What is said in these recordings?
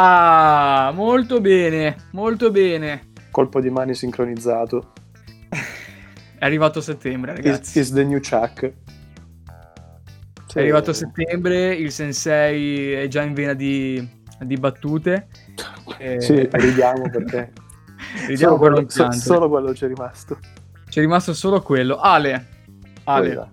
Ah, molto bene, molto bene. Colpo di mani sincronizzato. È arrivato settembre, ragazzi. Is, is the new Chuck. È arrivato settembre, il sensei è già in vena di, di battute. E... Sì, ridiamo perché... ridiamo solo, quello, so, solo quello c'è rimasto. C'è rimasto solo quello. Ale, Ale,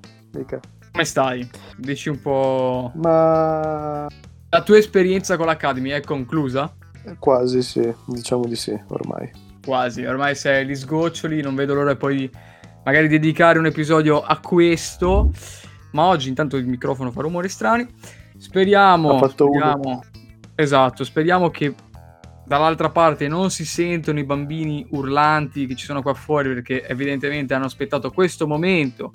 come stai? Dici un po'... Ma... La tua esperienza con l'Academy è conclusa? Quasi sì, diciamo di sì, ormai. Quasi, ormai sei agli sgoccioli, non vedo l'ora poi di magari dedicare un episodio a questo. Ma oggi intanto il microfono fa rumori strani. Speriamo, speriamo esatto, speriamo che dall'altra parte non si sentono i bambini urlanti che ci sono qua fuori perché evidentemente hanno aspettato questo momento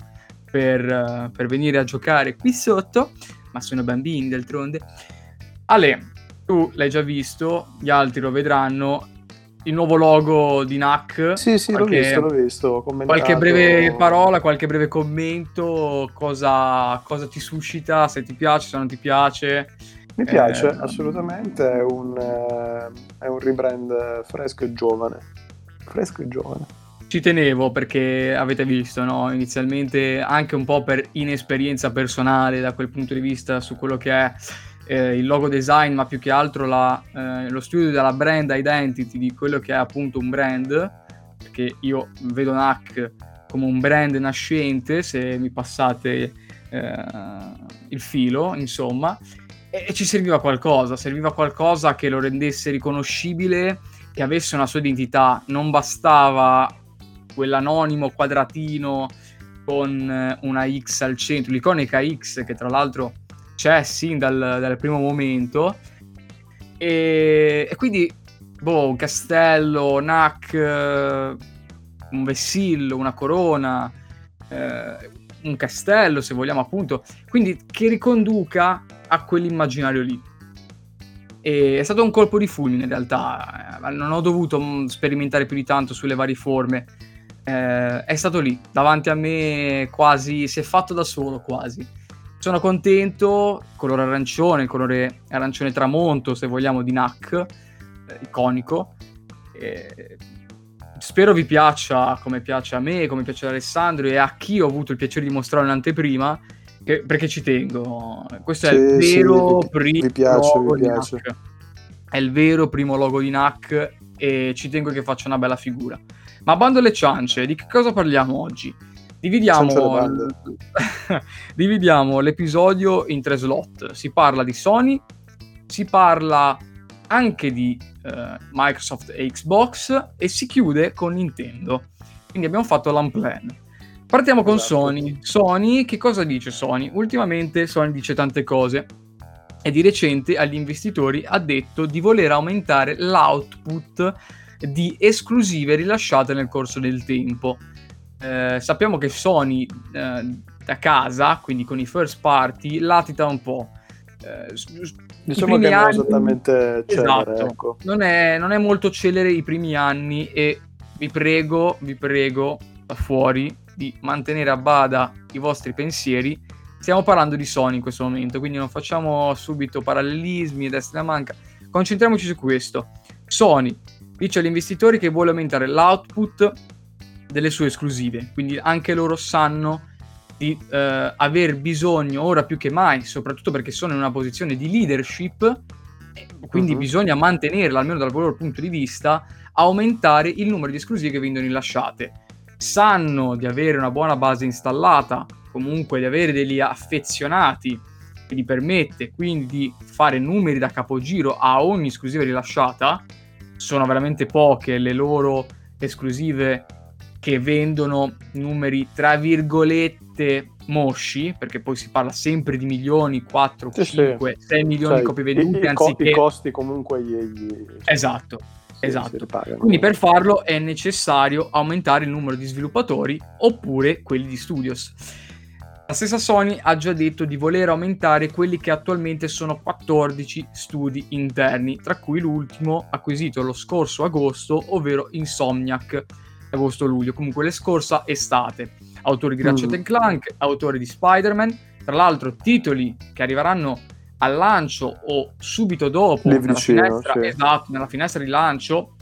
per, per venire a giocare qui sotto, ma sono bambini d'altronde. Ale, tu l'hai già visto, gli altri lo vedranno. Il nuovo logo di NAC. Sì, sì, qualche, l'ho visto, l'ho visto. Qualche breve parola, qualche breve commento, cosa, cosa, ti suscita, se ti piace, se non ti piace. Mi piace, eh, assolutamente, è un, eh, è un rebrand fresco e giovane. Fresco e giovane. Ci tenevo perché avete visto, no? Inizialmente anche un po' per inesperienza personale da quel punto di vista su quello che è eh, il logo design, ma più che altro la, eh, lo studio della brand identity di quello che è appunto un brand, perché io vedo NAC come un brand nascente, se mi passate eh, il filo, insomma, e, e ci serviva qualcosa, serviva qualcosa che lo rendesse riconoscibile, che avesse una sua identità, non bastava quell'anonimo quadratino con eh, una X al centro, l'iconica X che tra l'altro c'è sin dal, dal primo momento. E, e, quindi, boh, un castello, NAC, eh, un vessillo, una corona, eh, un castello, se vogliamo appunto. Quindi che riconduca a quell'immaginario lì. E è stato un colpo di fulmine in realtà, eh, non ho dovuto mm, sperimentare più di tanto sulle varie forme. Eh, è stato lì, davanti a me quasi, si è fatto da solo quasi sono contento, colore arancione, il colore arancione tramonto, se vogliamo, di NAC, eh, iconico. E spero vi piaccia come piace a me, come piace ad Alessandro e a chi ho avuto il piacere di mostrare un'anteprima, che, perché ci tengo. Questo sì, è il vero sì, primo vi piace, logo vi piace. NAC. È il vero primo logo di NAC e ci tengo che faccia una bella figura. Ma bando alle ciance, di che cosa parliamo oggi? Dividiamo, dividiamo l'episodio in tre slot. Si parla di Sony, si parla anche di uh, Microsoft e Xbox e si chiude con Nintendo. Quindi abbiamo fatto l'unplan. Partiamo con esatto. Sony. Sony, che cosa dice Sony? Ultimamente Sony dice tante cose e di recente agli investitori ha detto di voler aumentare l'output di esclusive rilasciate nel corso del tempo. Eh, sappiamo che Sony eh, da casa, quindi con i first party, latita un po'. Eh, diciamo che non è esattamente celere, esatto, ecco. non, è, non è molto celere i primi anni e vi prego, vi prego da fuori di mantenere a bada i vostri pensieri. Stiamo parlando di Sony in questo momento, quindi non facciamo subito parallelismi e destra e manca. Concentriamoci su questo. Sony dice agli investitori che vuole aumentare l'output delle sue esclusive, quindi anche loro sanno di eh, aver bisogno ora più che mai, soprattutto perché sono in una posizione di leadership, quindi uh-huh. bisogna mantenerla, almeno dal loro punto di vista, aumentare il numero di esclusive che vengono rilasciate. Sanno di avere una buona base installata, comunque di avere degli affezionati che gli permette quindi di fare numeri da capogiro a ogni esclusiva rilasciata. Sono veramente poche le loro esclusive che vendono numeri tra virgolette mosci, perché poi si parla sempre di milioni, 4, sì, 5, sì. 6 milioni cioè, di copie vendute, i, anziché... I costi comunque gli... gli... Esatto, sì, esatto. Quindi per farlo è necessario aumentare il numero di sviluppatori oppure quelli di studios. La stessa Sony ha già detto di voler aumentare quelli che attualmente sono 14 studi interni, tra cui l'ultimo acquisito lo scorso agosto, ovvero Insomniac agosto-luglio, comunque le scorsa estate. Autori di Ratchet mm. Clank, autori di Spider-Man, tra l'altro titoli che arriveranno al lancio o subito dopo, nella, vicino, finestra, sì. esatto, nella finestra di lancio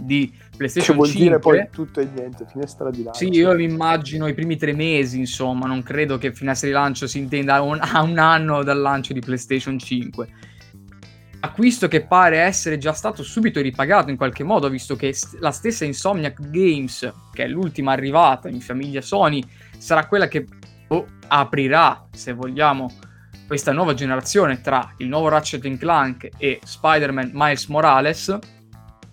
di Che PlayStation vuol 5. dire poi tutto e niente, finestra di lancio. Sì, io mi immagino i primi tre mesi, insomma, non credo che finestra di lancio si intenda un, a un anno dal lancio di PlayStation 5. Acquisto che pare essere già stato subito ripagato in qualche modo, visto che la stessa Insomniac Games, che è l'ultima arrivata in famiglia Sony, sarà quella che oh, aprirà, se vogliamo, questa nuova generazione tra il nuovo Ratchet Clank e Spider-Man Miles Morales,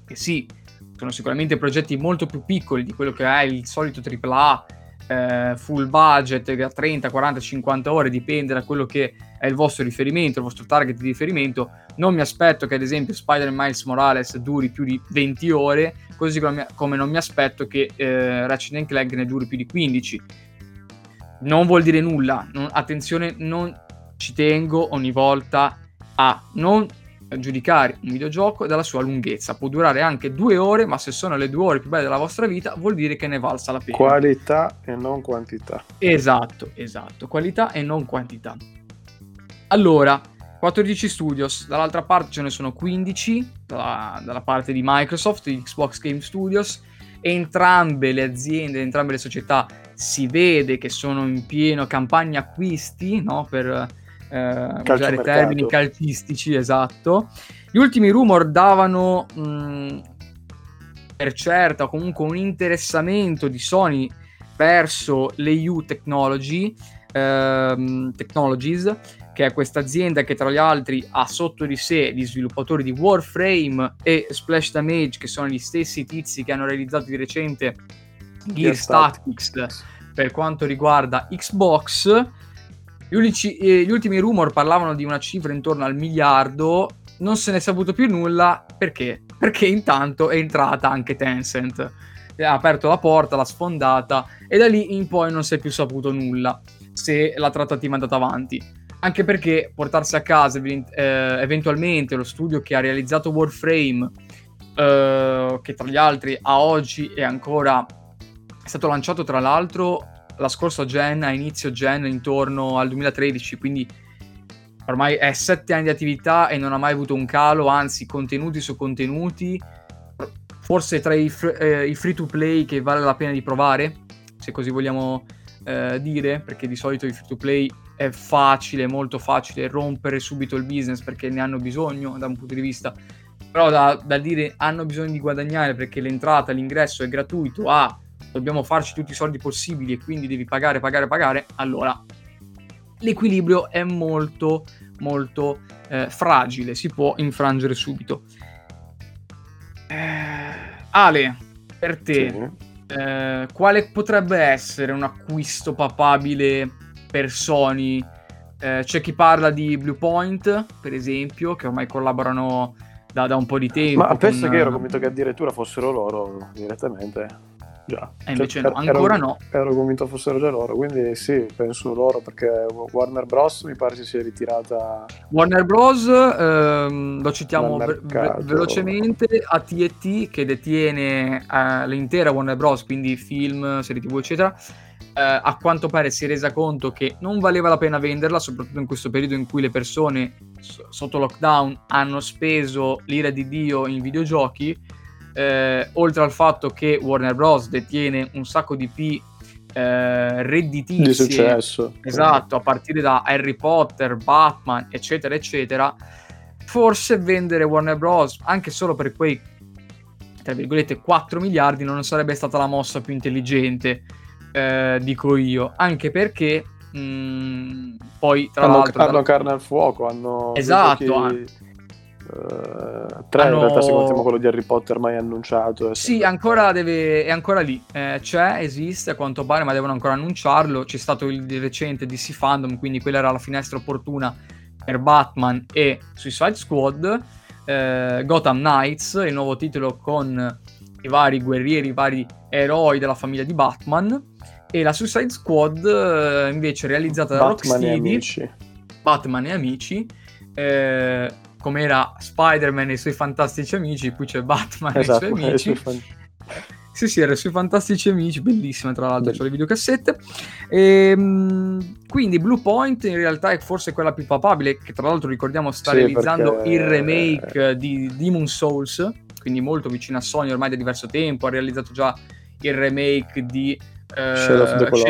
che sì, sono sicuramente progetti molto più piccoli di quello che è il solito AAA eh, full budget da 30, 40, 50 ore, dipende da quello che è il vostro riferimento, il vostro target di riferimento. Non mi aspetto che ad esempio Spider-Man Miles Morales duri più di 20 ore, così come, non mi aspetto che eh, Ratchet Clank ne duri più di 15. Non vuol dire nulla, non- attenzione, non ci tengo ogni volta a non giudicare un videogioco dalla sua lunghezza. Può durare anche due ore, ma se sono le due ore più belle della vostra vita, vuol dire che ne valsa la pena. Qualità e non quantità. Esatto, esatto, qualità e non quantità. Allora, 14 studios, dall'altra parte ce ne sono 15, dalla, dalla parte di Microsoft, di Xbox Game Studios, entrambe le aziende, entrambe le società si vede che sono in pieno campagna acquisti, no? per usare Calciomercato. termini calcistici, esatto. Gli ultimi rumor davano mh, per certo comunque un interessamento di Sony verso l'EU Technology, ehm, Technologies, che è questa azienda che tra gli altri ha sotto di sé gli sviluppatori di Warframe e Splash Damage, che sono gli stessi tizi che hanno realizzato di recente Gears Tactics per quanto riguarda Xbox. Gli, unici- eh, gli ultimi rumor parlavano di una cifra intorno al miliardo, non se ne è saputo più nulla perché? Perché intanto è entrata anche Tencent, ha aperto la porta, l'ha sfondata e da lì in poi non si è più saputo nulla se la trattativa è andata avanti. Anche perché portarsi a casa eh, eventualmente lo studio che ha realizzato Warframe, eh, che tra gli altri a oggi è ancora è stato lanciato tra l'altro la scorsa gen, a inizio gen, intorno al 2013, quindi ormai è sette anni di attività e non ha mai avuto un calo, anzi contenuti su contenuti, forse tra i, fr- eh, i free to play che vale la pena di provare, se così vogliamo eh, dire, perché di solito i free to play è facile, molto facile rompere subito il business perché ne hanno bisogno da un punto di vista però da, da dire hanno bisogno di guadagnare perché l'entrata, l'ingresso è gratuito, ah, dobbiamo farci tutti i soldi possibili e quindi devi pagare, pagare, pagare, allora l'equilibrio è molto, molto eh, fragile, si può infrangere subito. Eh, Ale, per te, Sì. eh, quale potrebbe essere un acquisto papabile per Sony? Eh, c'è chi parla di Bluepoint, per esempio, che ormai collaborano da, da un po' di tempo. Ma penso con- che ero convinto che addirittura fossero loro direttamente. Già. E invece Cioè, no, ero- ancora no. Ero convinto fossero già loro, quindi sì, penso loro perché Warner Bros. mi pare si sia ritirata. Warner Bros. ehm, lo citiamo ve- velocemente, AT&T che detiene eh, l'intera Warner Bros., quindi film, serie tv eccetera, eh, a quanto pare si è resa conto che non valeva la pena venderla, soprattutto in questo periodo in cui le persone s- sotto lockdown hanno speso l'ira di Dio in videogiochi, eh, oltre al fatto che Warner Bros. detiene un sacco di P eh, redditizie Di successo. Esatto, a partire da Harry Potter, Batman, eccetera, eccetera. Forse vendere Warner Bros. anche solo per quei, tra virgolette, 4 miliardi non sarebbe stata la mossa più intelligente, eh, dico io. Anche perché, mh, poi, tra Hanno, l'altro... hanno carne al fuoco, hanno... Esatto, dei hanno- giochi, eh, tre Hanno- in realtà se contiamo quello di Harry Potter mai annunciato. e Sì, ancora deve, è ancora lì, Eh, c'è, esiste a quanto pare, ma devono ancora annunciarlo. C'è stato il di recente DC Fandom, quindi quella era la finestra opportuna per Batman e Suicide Squad. Eh, Gotham Knights, il nuovo titolo con i vari guerrieri, i vari eroi della famiglia di Batman. E la Suicide Squad, eh, invece, realizzata da Batman e Rocksteady. amici. Batman e amici, eh, come era Spider-Man e i suoi fantastici amici, qui c'è Batman e i Esatto, suoi e i amici. suoi fan- Sì, sì, era sui Fantastici Amici, bellissima tra l'altro, sulle videocassette. E, ehm, quindi Blue Point in realtà è forse quella più papabile, che tra l'altro ricordiamo sta sì, realizzando perché... il remake di Demon Souls, quindi molto vicino a Sony ormai da diverso tempo, ha realizzato già il remake di eh, Shadow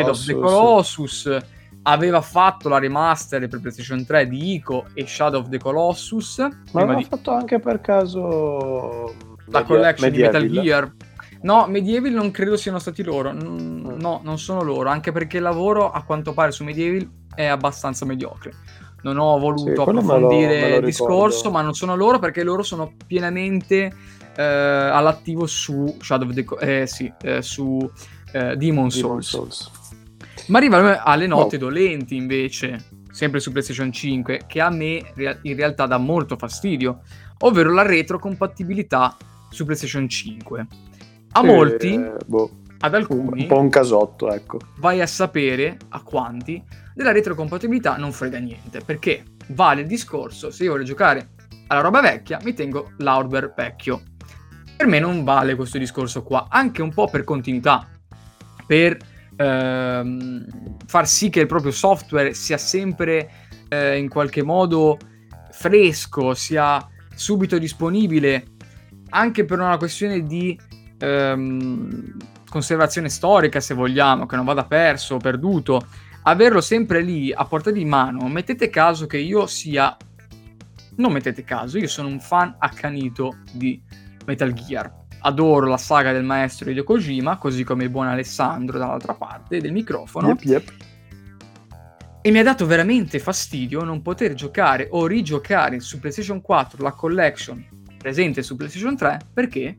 of the Colossus. Colossus aveva fatto la remaster per PlayStation 3 di Ico e Shadow of the Colossus. Ma aveva di... fatto anche per caso la Media- collection Medieval. di Metal Gear. No, Medieval non credo siano stati loro. Mm. No, non sono loro, anche perché il lavoro a quanto pare su Medieval è abbastanza mediocre. Non ho voluto sì, approfondire il discorso, ma non sono loro perché loro sono pienamente eh, all'attivo su Shadow of the eh, sì, eh, su eh, Demon, Demon Souls. Ma arrivano alle note oh. dolenti invece, sempre su PlayStation 5, che a me in realtà dà molto fastidio, ovvero la retrocompatibilità su PlayStation 5. A sì, molti, boh, ad alcuni, un po' un casotto, ecco. Vai a sapere a quanti della retrocompatibilità non frega niente, perché vale il discorso, se io voglio giocare alla roba vecchia, mi tengo l'hardware vecchio. Per me non vale questo discorso qua, anche un po' per continuità, per ehm, far sì che il proprio software sia sempre eh, in qualche modo fresco, sia subito disponibile, anche per una questione di ehm, conservazione storica, se vogliamo, che non vada perso o perduto. Averlo sempre lì a portata di mano, mettete caso che io sia. Non mettete caso, io sono un fan accanito di Metal Gear adoro la saga del maestro Hideo Kojima, così come il buon Alessandro dall'altra parte del microfono. Yep, yep. E mi ha dato veramente fastidio non poter giocare o rigiocare su PlayStation 4 la collection presente su PlayStation 3 perché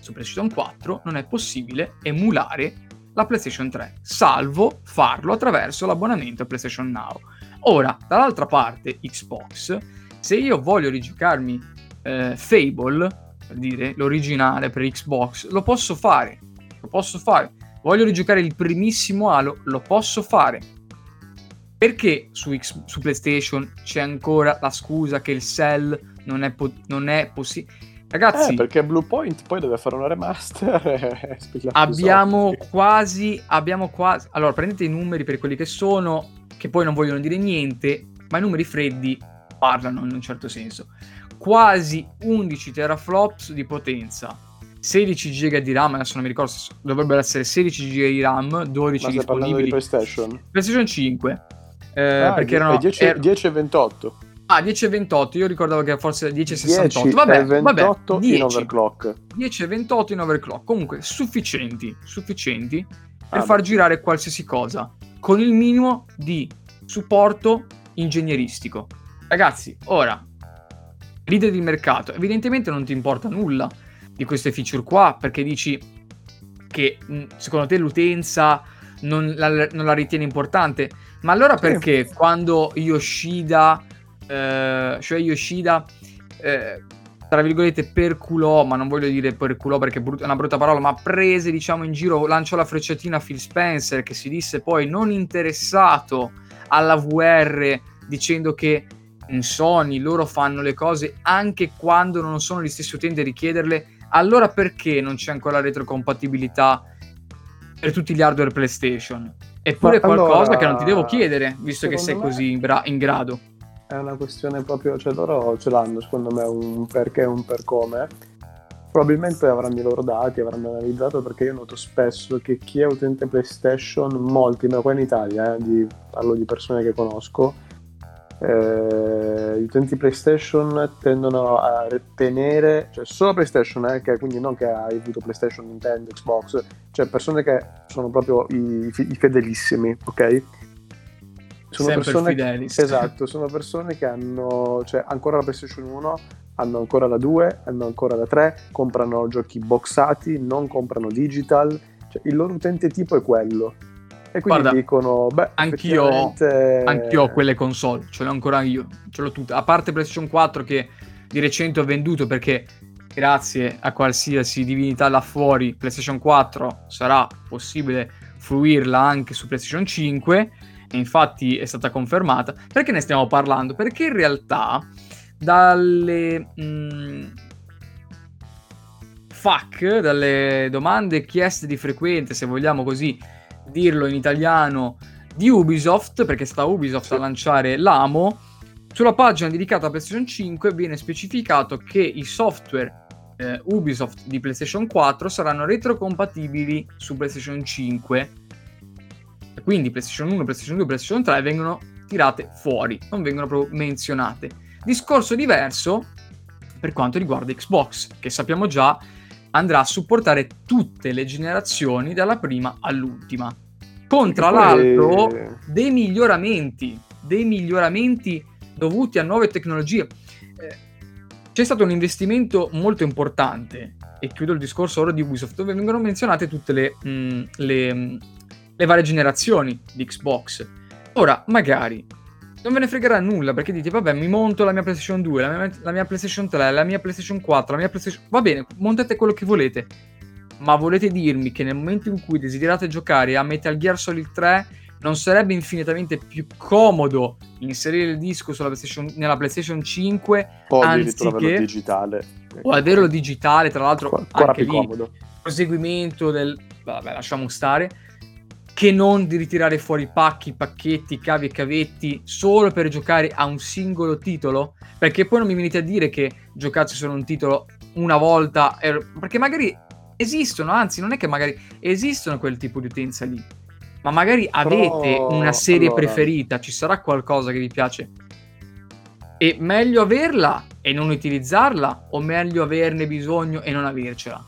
su PlayStation 4 non è possibile emulare la PlayStation 3, salvo farlo attraverso l'abbonamento a PlayStation Now. Ora, dall'altra parte, Xbox, se io voglio rigiocarmi eh, Fable, per dire, l'originale per Xbox, lo posso fare, lo posso fare. Voglio rigiocare il primissimo Halo, lo posso fare. Perché su, X, su PlayStation c'è ancora la scusa che il Cell non è, po- è possibile? Ragazzi, eh, perché Bluepoint poi deve fare una remaster. abbiamo quasi, abbiamo quasi. Allora, prendete i numeri per quelli che sono, che poi non vogliono dire niente, ma i numeri freddi parlano in un certo senso quasi 11 teraflops di potenza. 16 GB di RAM, adesso non mi ricordo dovrebbero essere 16 GB di RAM, 12 Ma disponibili. di PlayStation? PlayStation 5. Eh, ah, perché erano 10, er... 10 e 28. Ah, 10 e 28, io ricordavo che fosse 10 e 68. Vabbè, 28 vabbè, 10, in overclock. 10 e 28 in overclock. Comunque, sufficienti, sufficienti per ah, far beh. girare qualsiasi cosa, con il minimo di supporto ingegneristico. Ragazzi, ora, leader di mercato, evidentemente non ti importa nulla di queste feature qua, perché dici che secondo te l'utenza non la, non la ritiene importante, ma allora perché sì. quando Yoshida, eh, cioè Yoshida, eh, tra virgolette, perculò, ma non voglio dire perculò perché è una brutta parola, ma prese, diciamo, in giro, lanciò la frecciatina a Phil Spencer, che si disse poi non interessato alla VR, dicendo che in Sony, loro fanno le cose anche quando non sono gli stessi utenti a richiederle, allora perché non c'è ancora retrocompatibilità per tutti gli hardware PlayStation? Eppure Ma qualcosa allora, che non ti devo chiedere, visto che sei così in, bra- in, grado. È una questione proprio, cioè loro ce l'hanno secondo me un perché e un per come. Probabilmente avranno i loro dati, avranno analizzato perché io noto spesso che chi è utente PlayStation, molti, ma qua in Italia, eh, di, parlo di persone che conosco, eh, gli utenti PlayStation tendono a tenere, cioè solo PlayStation, eh, che, quindi non che hai avuto PlayStation, Nintendo, Xbox, cioè persone che sono proprio i, i fedelissimi, ok? Sono Sempre persone fideli. Esatto, sono persone che hanno cioè, ancora la PlayStation 1, hanno ancora la 2, hanno ancora la 3, comprano giochi boxati, non comprano digital, cioè, il loro utente tipo è quello e quindi Guarda, dicono, beh, anch'io, effettivamente... anch'io ho quelle console, ce l'ho ancora io, ce l'ho tutte. A parte PlayStation 4 che di recente ho venduto perché grazie a qualsiasi divinità là fuori, PlayStation 4 sarà possibile fruirla anche su PlayStation 5 e infatti è stata confermata. Perché ne stiamo parlando? Perché in realtà dalle mh, FAQ, dalle domande chieste di frequente, se vogliamo così dirlo in italiano, di Ubisoft, perché è stata Ubisoft sì. a lanciare l'AMO. Sulla pagina dedicata a PlayStation 5 viene specificato che i software eh, Ubisoft di PlayStation 4 saranno retrocompatibili su PlayStation 5. Quindi PlayStation 1, PlayStation 2, PlayStation 3 vengono tirate fuori, non vengono proprio menzionate. Discorso diverso per quanto riguarda Xbox, che sappiamo già andrà a supportare tutte le generazioni dalla prima all'ultima. Con tra l'altro dei miglioramenti, dei miglioramenti dovuti a nuove tecnologie. Eh, c'è stato un investimento molto importante, e chiudo il discorso ora di Ubisoft, dove vengono menzionate tutte le, mh, mm, le, mm, le varie generazioni di Xbox. Ora, magari non ve ne fregherà nulla perché dite vabbè mi monto la mia PlayStation 2, la mia, la mia, PlayStation 3, la mia PlayStation 4, la mia PlayStation... Va bene, montate quello che volete. Ma volete dirmi che nel momento in cui desiderate giocare a Metal Gear Solid 3 non sarebbe infinitamente più comodo inserire il disco PlayStation, nella PlayStation 5 o anziché digitale. o averlo digitale tra l'altro ancora anche più lì, comodo. proseguimento del vabbè lasciamo stare che non di ritirare fuori pacchi, pacchetti, cavi e cavetti solo per giocare a un singolo titolo? Perché poi non mi venite a dire che giocarci solo un titolo una volta, perché magari esistono, anzi non è che magari esistono quel tipo di utenza lì, ma magari avete Però, una serie allora... preferita, ci sarà qualcosa che vi piace. E meglio averla e non utilizzarla o meglio averne bisogno e non avercela?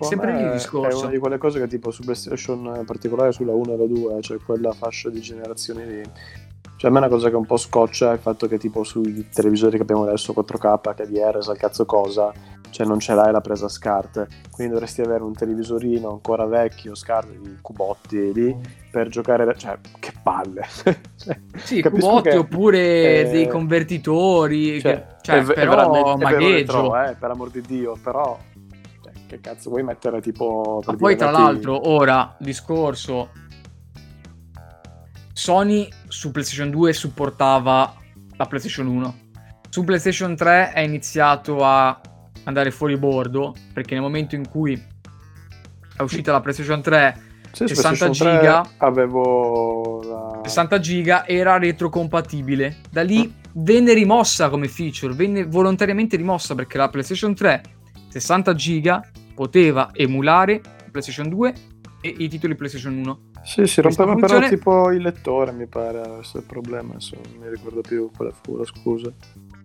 Sempre lì il discorso. È una di quelle cose che tipo su PlayStation, in particolare sulla 1 e la 2, cioè quella fascia di generazioni lì. Cioè a me è una cosa che un po' scoccia è il fatto che tipo sui televisori che abbiamo adesso 4K, HDR, sa cazzo cosa, cioè non ce l'hai la presa SCART, quindi dovresti avere un televisorino ancora vecchio, SCART di cubotti lì, per giocare, cioè che palle. cioè, sì, cubotti che, oppure eh, dei convertitori, cioè, che, cioè, è, però è magheggio. Retro, eh, per amor di Dio, però che cazzo vuoi mettere tipo... Ma poi tra l'altro ora, discorso, Sony su PlayStation 2 supportava la PlayStation 1. Su PlayStation 3 è iniziato a andare fuori bordo perché nel momento in cui è uscita la PlayStation 3 sì, 60 giga avevo la... 60 giga era retrocompatibile da lì venne rimossa come feature venne volontariamente rimossa perché la PlayStation 3 60 giga poteva emulare PlayStation 2 e i titoli PlayStation 1. Sì, si rompeva funzione... però tipo il lettore, mi pare, avesse il problema, adesso non mi ricordo più quale fu la scusa.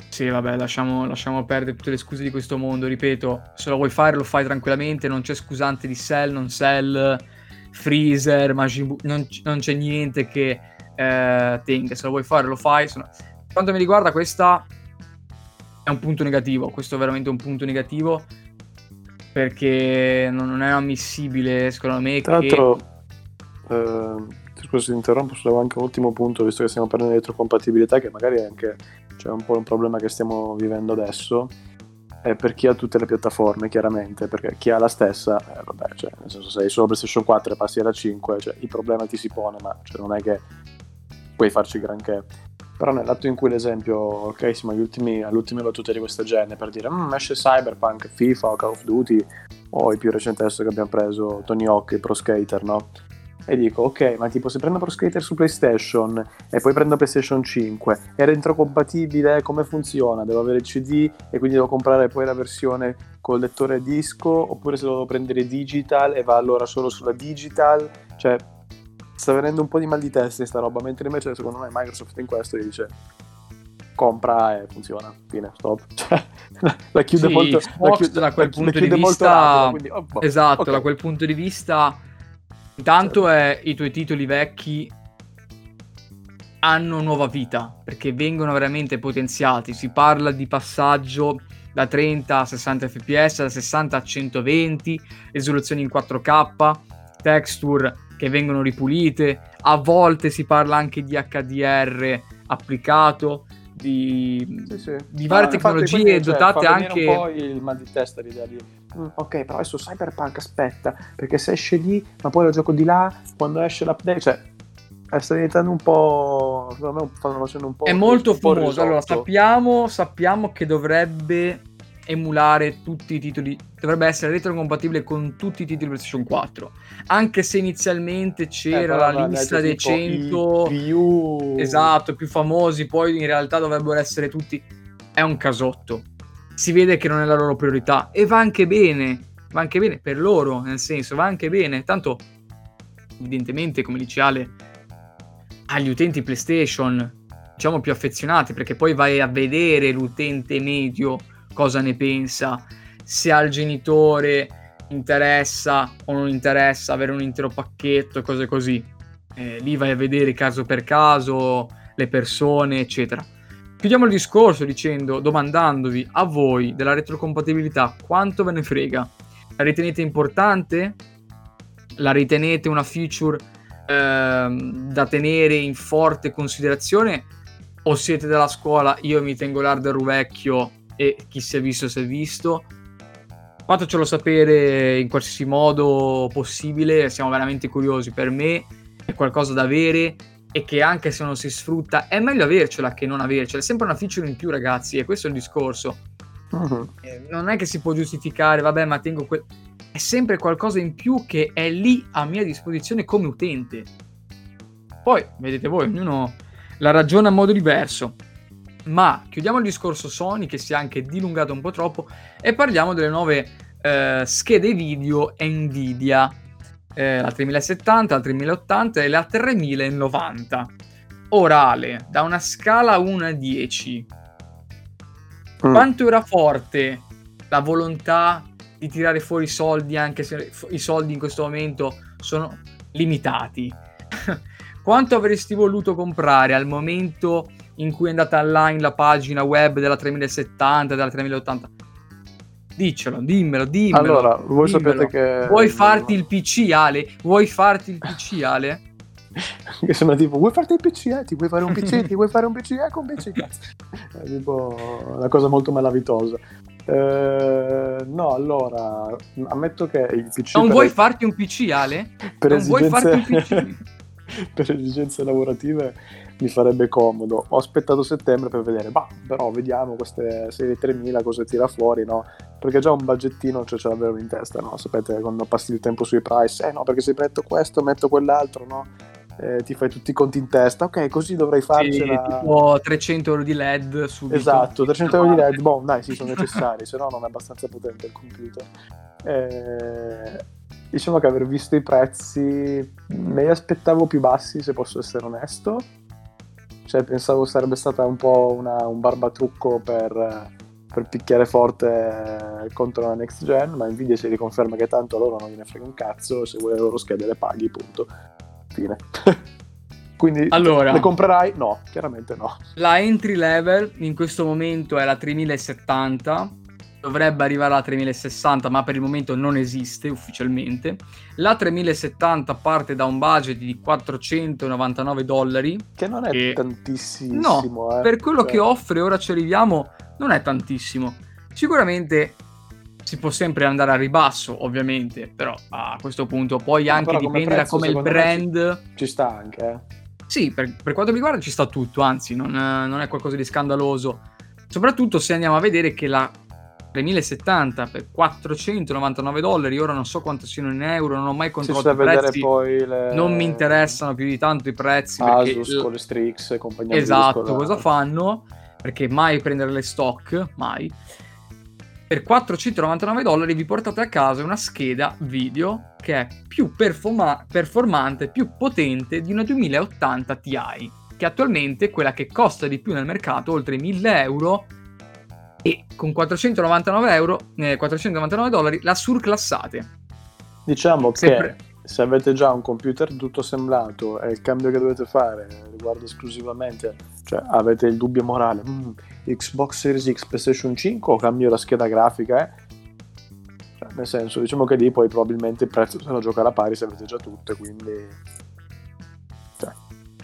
Sì, vabbè, lasciamo, lasciamo, perdere tutte le scuse di questo mondo, ripeto, se lo vuoi fare lo fai tranquillamente, non c'è scusante di Cell, non Cell, Freezer, Majin Buu, non, non, c'è niente che eh, tenga, se lo vuoi fare lo fai. Sono... Per quanto mi riguarda questa è un punto negativo, questo è veramente un punto negativo perché non, è ammissibile secondo me tra l'altro eh, scusa se ti interrompo solo anche un ultimo punto visto che stiamo parlando di retrocompatibilità che magari è anche cioè, un po' un problema che stiamo vivendo adesso è per chi ha tutte le piattaforme chiaramente perché chi ha la stessa eh, vabbè cioè, nel senso se hai solo PlayStation 4 e passi alla 5 cioè, il problema ti si pone ma cioè, non è che puoi farci granché però nell'atto in cui l'esempio, ok, siamo agli ultimi, alle ultime battute di questa genere per dire mm, esce Cyberpunk, FIFA o Call of Duty o il più recente adesso che abbiamo preso Tony Hawk, Pro Skater, no? E dico, ok, ma tipo se prendo Pro Skater su PlayStation e poi prendo PlayStation 5, è retrocompatibile? Come funziona? Devo avere il CD e quindi devo comprare poi la versione col lettore disco oppure se devo prendere digital e va allora solo sulla digital? Cioè, sta venendo un po' di mal di testa sta roba, mentre invece secondo me Microsoft in questo gli dice compra e funziona, fine, stop. Cioè, la chiude sì, molto la chiude, da quel punto di vista rapido, quindi, oh, boh, esatto, okay. da quel punto di vista intanto è i tuoi titoli vecchi hanno nuova vita perché vengono veramente potenziati, si parla di passaggio da 30 a 60 fps, da 60 a 120, risoluzioni in 4K, texture che vengono ripulite, a volte si parla anche di HDR applicato, di, sì, sì. di varie no, tecnologie infatti, dotate anche... un po' il mal di testa l'idea di... Mm, ok, però adesso Cyberpunk aspetta, perché se esce lì, ma poi lo gioco di là, quando esce l'update, cioè... Eh, sta diventando un po'. Secondo me stanno facendo un po'. È molto fumoso. Allora, sappiamo, sappiamo che dovrebbe emulare tutti i titoli, dovrebbe essere retrocompatibile con tutti i titoli PlayStation 4. Anche se inizialmente c'era eh, la lista dei 100 più... esatto, più famosi, poi in realtà dovrebbero essere tutti è un casotto. Si vede che non è la loro priorità e va anche bene, va anche bene per loro, nel senso, va anche bene, tanto evidentemente come dice Ale agli utenti PlayStation diciamo più affezionati perché poi vai a vedere l'utente medio cosa ne pensa, se al genitore interessa o non interessa avere un intero pacchetto cose così. Eh, lì vai a vedere caso per caso le persone, eccetera. Chiudiamo il discorso dicendo, domandandovi a voi della retrocompatibilità quanto ve ne frega. La ritenete importante? La ritenete una feature eh, da tenere in forte considerazione? O siete della scuola, io mi tengo l'hardware vecchio e chi si è visto si è visto. Fatecelo sapere in qualsiasi modo possibile, siamo veramente curiosi. Per me è qualcosa da avere e che anche se non si sfrutta è meglio avercela che non avercela. È sempre una feature in più, ragazzi, e questo è il discorso. Uh-huh. non è che si può giustificare, vabbè, ma tengo quel. È sempre qualcosa in più che è lì a mia disposizione come utente. Poi, vedete voi, ognuno la ragiona a modo diverso. Ma chiudiamo il discorso Sony che si è anche dilungato un po' troppo e parliamo delle nuove eh, schede video Nvidia, eh, la 3070, la 3080 e la 3090. Orale, da una scala 1 a 10, mm. quanto era forte la volontà di tirare fuori i soldi anche se i soldi in questo momento sono limitati? quanto avresti voluto comprare al momento in cui è andata online la pagina web della 3070, della 3080. Diccelo, dimmelo, dimmelo. Allora, voi dimmelo. sapete che... Vuoi farti il PC, Ale? Vuoi farti il PC, Ale? che sembra tipo, vuoi farti il PC, eh? Ti vuoi fare un PC? Ti vuoi fare un PC? Ecco un PC, cazzo. È tipo una cosa molto malavitosa. Eh, no, allora, ammetto che il PC... Non vuoi le... farti un PC, Ale? Per non esigenze... vuoi farti un PC? per esigenze lavorative mi farebbe comodo. Ho aspettato settembre per vedere, ma però vediamo queste serie 3000 cosa tira fuori, no? Perché già un budgettino cioè, ce l'avevo in testa, no? Sapete, quando passi il tempo sui price, eh no, perché se metto questo, metto quell'altro, no? Eh, ti fai tutti i conti in testa, ok, così dovrei farcela. Sì, tipo 300 euro di LED subito. Esatto, 300 euro di LED, boh, dai, sì, sono necessari, se no non è abbastanza potente il computer. Eh, diciamo che aver visto i prezzi me li aspettavo più bassi, se posso essere onesto cioè, pensavo sarebbe stata un po' una, un barbatrucco per, per, picchiare forte contro la next gen, ma Nvidia si riconferma che tanto a loro non gliene frega un cazzo, se vuoi le loro schede le paghi, punto. Fine. Quindi allora, le comprerai? No, chiaramente no. La entry level in questo momento è la 3070 dovrebbe arrivare alla 3060, ma per il momento non esiste ufficialmente. La 3070 parte da un budget di 499 dollari. Che non è e... tantissimo. No, eh. per quello cioè... che offre, ora ci arriviamo, non è tantissimo. Sicuramente si può sempre andare a ribasso, ovviamente, però a questo punto poi no, anche dipende da come il brand... Ci, ci, sta anche, eh. Sì, per, per, quanto mi riguarda ci sta tutto, anzi non, non è qualcosa di scandaloso. Soprattutto se andiamo a vedere che la 3070 per 499 dollari. Ora non so quanto siano in euro, non ho mai controllato i prezzi. Le... Non mi interessano più di tanto i prezzi. Asus perché... con le Strix e compagnia Esatto, cosa fanno? Perché mai prendere le stock, mai. Per 499 dollari vi portate a casa una scheda video che è più performa- performante, più potente di una 2080 Ti, che attualmente è quella che costa di più nel mercato, oltre 1000 euro e con 499 euro, eh, 499 dollari la surclassate. Diciamo Sempre... che se avete già un computer tutto assemblato e il cambio che dovete fare riguarda esclusivamente, cioè avete il dubbio morale, mm, Xbox Series X, PlayStation 5 o cambio la scheda grafica, eh? cioè, nel senso, diciamo che lì poi probabilmente il prezzo se lo gioca alla pari se avete già tutte, quindi cioè,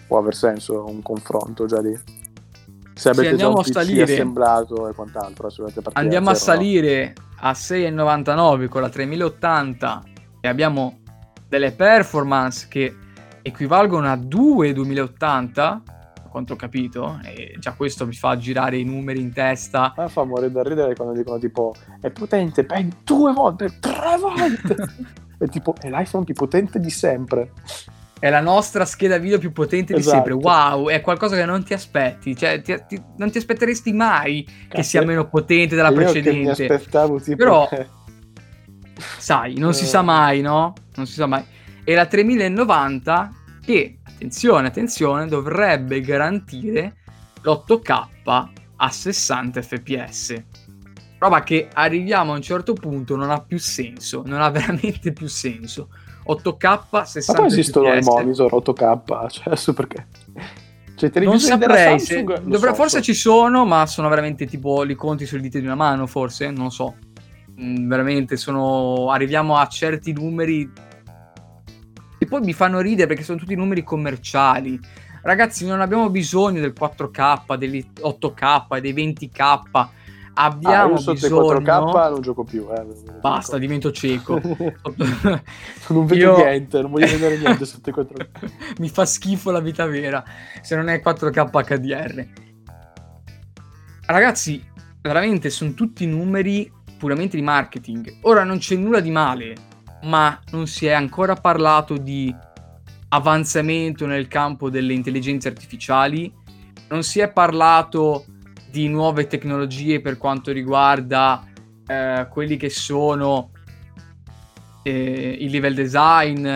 può aver senso un confronto già lì già un a salire, assemblato e quant'altro andiamo a, zero, salire no? a 6,99 con la 3080 e abbiamo delle performance che equivalgono a 2 2080 quanto ho capito, e già questo mi fa girare i numeri in testa. A fa morire da ridere quando dicono tipo è potente ben due volte, tre volte. è tipo è l'iPhone più potente di sempre. È la nostra scheda video più potente esatto. di sempre. Wow, è qualcosa che non ti aspetti. Cioè, ti, ti, non ti aspetteresti mai Cazzo, che sia meno potente della precedente. mi aspettavo tipo... Però, sai, non si sa mai, no? Non si sa mai. E la 3090 che, attenzione, attenzione, dovrebbe garantire l'8K a 60 fps. Roba che arriviamo a un certo punto non ha più senso, non ha veramente più senso 8K 60 Ma poi esistono i monitor 8K, cioè adesso perché? Cioè, non saprei, se, dovre- so, forse so. ci sono, ma sono veramente tipo li conti sul dito di una mano, forse, non lo so. Mm, veramente sono arriviamo a certi numeri e poi mi fanno ridere perché sono tutti numeri commerciali. Ragazzi, non abbiamo bisogno del 4K, degli 8K, dei 20K abbiamo ah, io bisogno... 4K non gioco più. Eh, Basta, divento cieco. non vedo io... niente, non voglio vedere niente sotto i 4K. Mi fa schifo la vita vera se non è 4K HDR. Ragazzi, veramente sono tutti numeri puramente di marketing. Ora non c'è nulla di male, ma non si è ancora parlato di avanzamento nel campo delle intelligenze artificiali, non si è parlato di nuove tecnologie per quanto riguarda eh, quelli che sono eh, il level design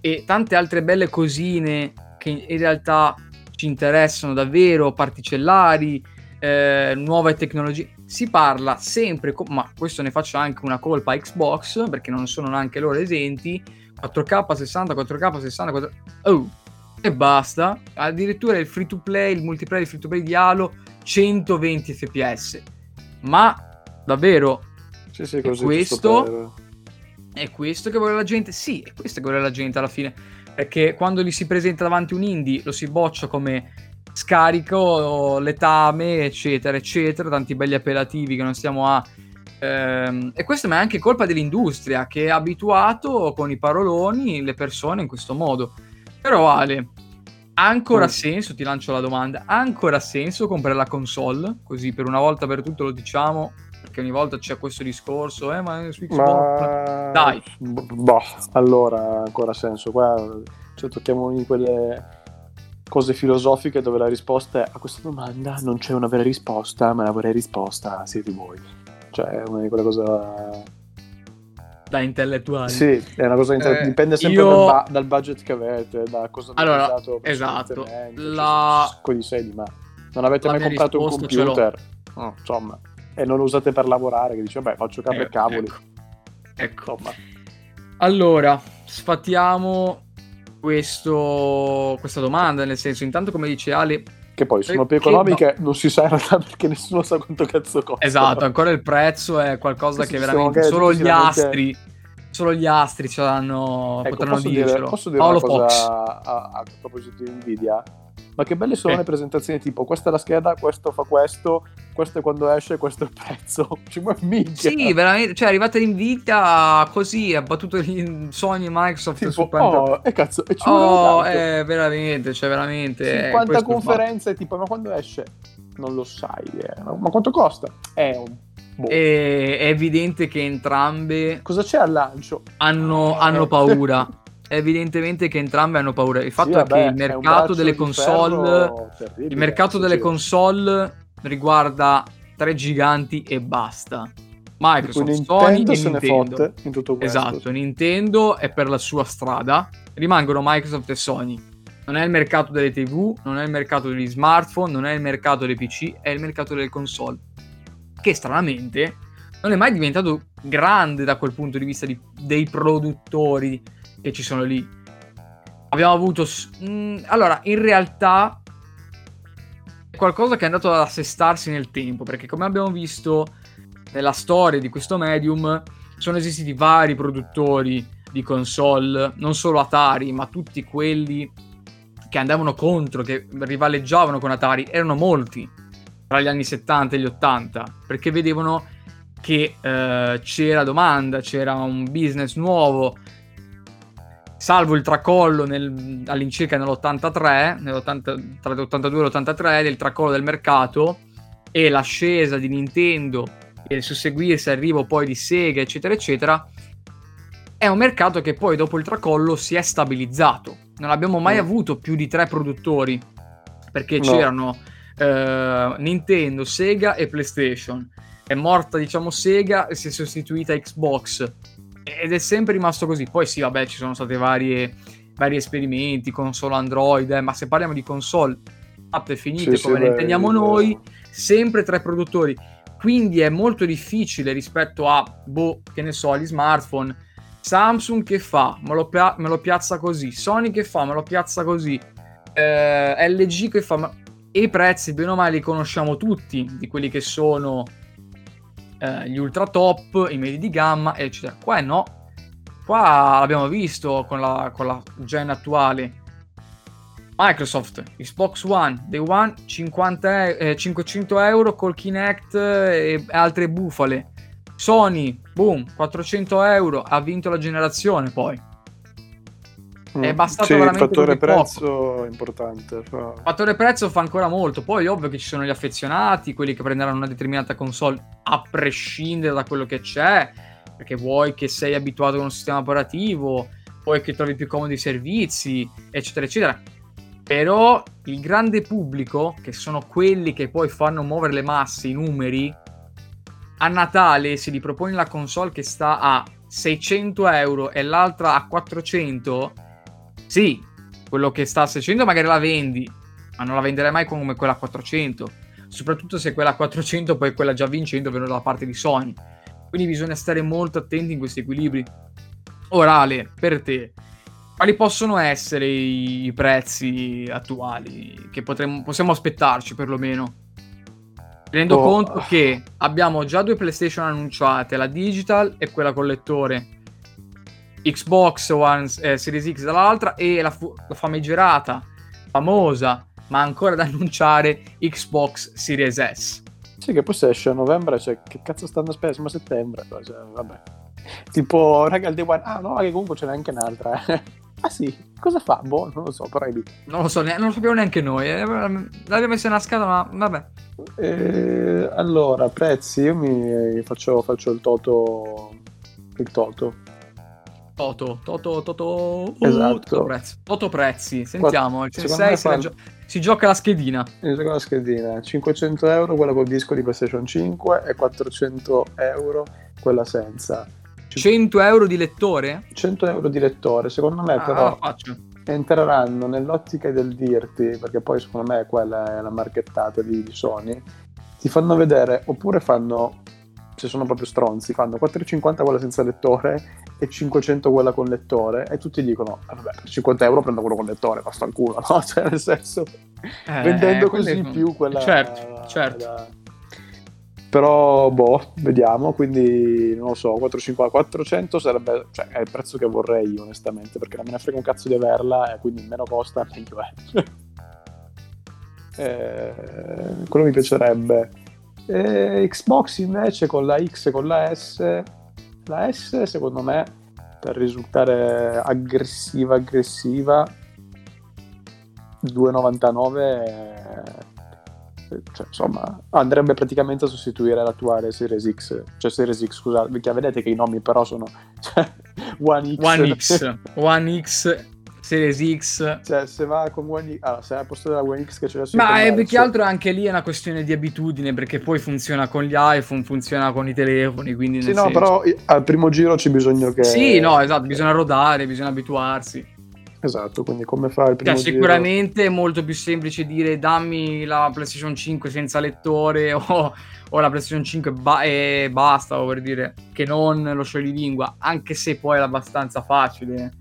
e tante altre belle cosine che in realtà ci interessano davvero, particellari, eh, nuove tecnologie. Si parla sempre, co- ma questo ne faccio anche una colpa a Xbox perché non sono neanche loro esenti. 4K 60, 4K 60, 4... Oh, e basta. Addirittura il free to play, il multiplayer, il free to play di Halo 120 fps. Ma davvero sì, sì, è questo è questo che vuole la gente? Sì, è questo che vuole la gente alla fine. Perché quando gli si presenta davanti un indie lo si boccia come scarico, letame, eccetera, eccetera, tanti belli appellativi che non stiamo a... Ehm, e questo è anche colpa dell'industria che ha abituato con i paroloni le persone in questo modo. Però Ale, ha ancora mm. senso, ti lancio la domanda, ha ancora senso comprare la console? Così per una volta per tutto lo diciamo, perché ogni volta c'è questo discorso, eh ma su Xbox... Ma... Dai! Boh, allora ha ancora senso, qua cioè, tocchiamo di quelle cose filosofiche dove la risposta è a questa domanda non c'è una vera risposta, ma la vera risposta siete voi. Cioè è una di quelle cose da intellettuali. Sì, è una cosa inter- eh, dipende sempre io... dal, ba- dal, budget che avete, da cosa avete allora, usato esatto. La... Cioè, di sedi, ma non avete mai comprato un computer, oh, insomma, e non lo usate per lavorare, che dice, vabbè, faccio capo eh, e cavoli. Ecco. ecco. Allora, sfatiamo questo, questa domanda, nel senso, intanto come dice Ale, che poi sono più economiche, no. non si sa in realtà perché nessuno sa quanto cazzo costa. Esatto, ancora il prezzo è qualcosa sì, che veramente solo gli astri solo gli astri ce l'hanno ecco, potranno posso dircelo. Dire, posso dire Paolo una cosa a, a, a proposito di Nvidia? Ma che belle sono eh. le presentazioni tipo questa è la scheda, questo fa questo, questo è quando esce, questo è il prezzo. Cioè, ma minchia. Sì, veramente, cioè arrivate in vita così, ha battuto Sony e Microsoft tipo, su Oh, e cazzo, e ci Oh, eh, veramente, cioè veramente 50 conferenze tipo, ma quando esce? Non lo sai, eh. ma quanto costa? È un Boh. è evidente che entrambe cosa c'è al lancio hanno, hanno paura evidentemente che entrambe hanno paura. Il fatto sì, vabbè, è che il mercato delle console, il mercato delle console riguarda tre giganti e basta. Microsoft, Sony e Nintendo. Esatto, Nintendo è per la sua strada, rimangono Microsoft e Sony. Non è il mercato delle TV, non è il mercato degli smartphone, non è il mercato dei PC, è il mercato delle console. Che stranamente non è mai diventato grande da quel punto di vista di, dei produttori che ci sono lì. Abbiamo avuto... Mh, mm, allora, in realtà è qualcosa che è andato ad assestarsi nel tempo, perché come abbiamo visto nella storia di questo medium, sono esistiti vari produttori di console, non solo Atari, ma tutti quelli che andavano contro, che rivaleggiavano con Atari, erano molti tra gli anni 70 e gli 80, perché vedevano che eh, c'era domanda, c'era un business nuovo, salvo il tracollo nel, all'incirca nell'83, nell'80, tra l'82 e l'83, del tracollo del mercato e l'ascesa di Nintendo e il susseguirsi arrivo poi di Sega, eccetera, eccetera, è un mercato che poi dopo il tracollo si è stabilizzato. Non abbiamo mai mm. avuto più di tre produttori, perché no. c'erano eh, Nintendo, Sega e PlayStation. È morta, diciamo, Sega e si è sostituita Xbox. Ed è sempre rimasto così. Poi sì, vabbè, ci sono stati vari esperimenti, console Android, eh, ma se parliamo di console e finite sì, come sì, le intendiamo noi, sempre tre produttori. Quindi è molto difficile rispetto a, boh, che ne so, gli smartphone. Samsung che fa? Me lo, pia- me lo piazza così. Sony che fa? Me lo piazza così. Eh, LG che fa? E i prezzi, bene o male, li conosciamo tutti, di quelli che sono eh, gli ultra top, i medi di gamma, eccetera. Qua no. Qua l'abbiamo visto con la, con la gen attuale Microsoft, Xbox One, Day One 50, eh, 500 euro col Kinect e altre bufale. Sony, boom, 400 euro, ha vinto la generazione poi. Mm, è bastato sì, veramente il fattore prezzo poco. importante. Fa... Il fattore prezzo fa ancora molto. Poi ovvio che ci sono gli affezionati, quelli che prenderanno una determinata console a prescindere da quello che c'è, perché vuoi che sei abituato con un sistema operativo, vuoi che trovi più comodi i servizi, eccetera, eccetera però il grande pubblico, che sono quelli che poi fanno muovere le masse, i numeri, a Natale se gli proponi la console che sta a 600 euro e l'altra a 400, sì, quello che sta a 600 magari la vendi, ma non la venderai mai come quella a 400. Soprattutto se quella a 400 poi quella già vincendo viene dalla parte di Sony. Quindi bisogna stare molto attenti in questi equilibri. Orale, per te, quali possono essere i prezzi attuali che potremmo, possiamo aspettarci perlomeno? Rendo oh. conto che abbiamo già due PlayStation annunciate, la digital e quella con lettore, Xbox One eh, Series X dall'altra e la, fu- la famigerata, famosa, ma ancora da annunciare Xbox Series S. Sì, che poi se esce a novembre, cioè, che cazzo stanno aspettando? Ma settembre, cioè, vabbè. Tipo, raga, il Day One, ah no, che comunque ce n'è anche un'altra, eh. Ah sì, cosa fa? Boh, non lo so, però Non lo so, ne- non lo sappiamo neanche noi. Eh. L'abbiamo messa in scatola, ma vabbè. Eh, allora, prezzi, io mi faccio, faccio il toto. Il toto. Toto, Toto, Toto. Esatto. Toto prezzi. Toto prezzi. Sentiamo, il 6 si, gio- si, gioca la schedina. Si gioca la schedina. 500 euro quella col disco di PlayStation 5 e 400 euro quella senza. 100 euro di lettore? 100 euro di lettore, secondo me ah, però entreranno nell'ottica del dirti, perché poi secondo me quella è la marchettata di, di Sony, ti fanno vedere, oppure fanno, se sono proprio stronzi, fanno 4,50 quella senza lettore e 500 quella con lettore e tutti dicono, ah, vabbè, per 50 euro prendo quello con lettore, basta il culo, no? Cioè nel senso, eh, vendendo così più quella... Certo, certo. La, però boh, vediamo, quindi non lo so, 450, 400 sarebbe, cioè è il prezzo che vorrei io onestamente, perché non me ne frega un cazzo di averla e quindi meno costa meglio è. eh, quello mi piacerebbe. Eh, Xbox invece con la X e con la S, la S secondo me per risultare aggressiva aggressiva 2,99 cioè, insomma, andrebbe praticamente a sostituire l'attuale Series X, cioè Series X, scusate, perché vedete che i nomi però sono cioè, One X. One X, One X, Series X. Cioè, se va con One X, allora, se è al posto della One X che c'è adesso. Ma è più che altro anche lì è una questione di abitudine, perché poi funziona con gli iPhone, funziona con i telefoni, quindi... Sì, no, senso... però al primo giro c'è bisogno che... Sì, no, esatto, bisogna rodare, bisogna abituarsi. Esatto, quindi come fa il primo cioè, Sicuramente è molto più semplice dire dammi la PlayStation 5 senza lettore o, o la PlayStation 5 ba- e basta, o per dire, che non lo scioglilingua, anche se poi è abbastanza facile.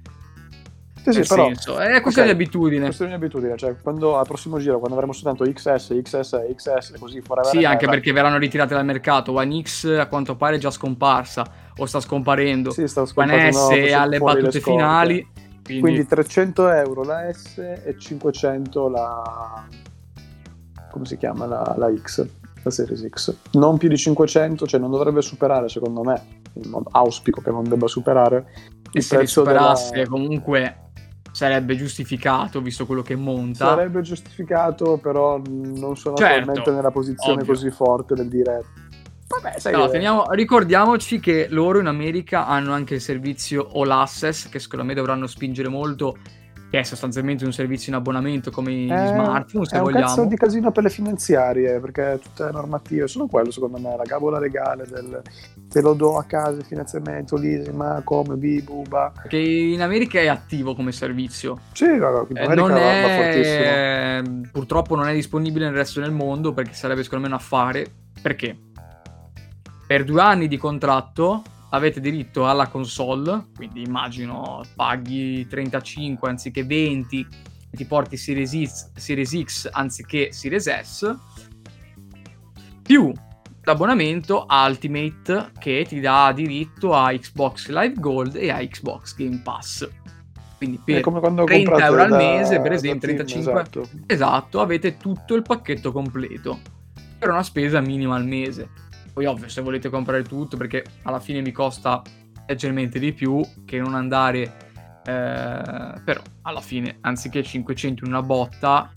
Sì, sì, però, senso. è questione okay, di abitudine. È questione di abitudine, cioè quando al prossimo giro, quando avremo soltanto XS, XS, XS, così forever Sì, anche perché verranno ritirate dal mercato. One X a quanto pare è già scomparsa, o sta scomparendo. Sì, sta scomparendo. One S no, alle battute finali quindi... Quindi 300 euro la S e 500 la... come si chiama? La, la X, la Series X. Non più di 500, cioè non dovrebbe superare secondo me, auspico che non debba superare e se superasse della... comunque sarebbe giustificato visto quello che monta. Sarebbe giustificato, però non sono certo, attualmente nella posizione ovvio. così forte del dire Vabbè, sai no, teniamo, ricordiamoci che loro in America hanno anche il servizio All Access, che secondo me dovranno spingere molto che è sostanzialmente un servizio in abbonamento come i eh, smartphone, se è vogliamo. È un cazzo di casino per le finanziarie, perché tutte le normative sono quello, secondo me, la gabola legale del te lo do a casa il finanziamento, lì, ma come, bi, buba. Che in America è attivo come servizio. Sì, no, eh, non è... Purtroppo non è disponibile nel resto del mondo, perché sarebbe secondo me un affare. Perché? Per due anni di contratto avete diritto alla console, quindi immagino paghi 35 anziché 20 e ti porti Series X, Series X anziché Series S, più l'abbonamento Ultimate che ti dà diritto a Xbox Live Gold e a Xbox Game Pass. Quindi per 30 euro al mese, per esempio, 35 esatto. esatto, avete tutto il pacchetto completo per una spesa minima al mese poi ovvio, se volete comprare tutto, perché alla fine mi costa leggermente di più che non andare... Eh, però alla fine, anziché 500 in una botta,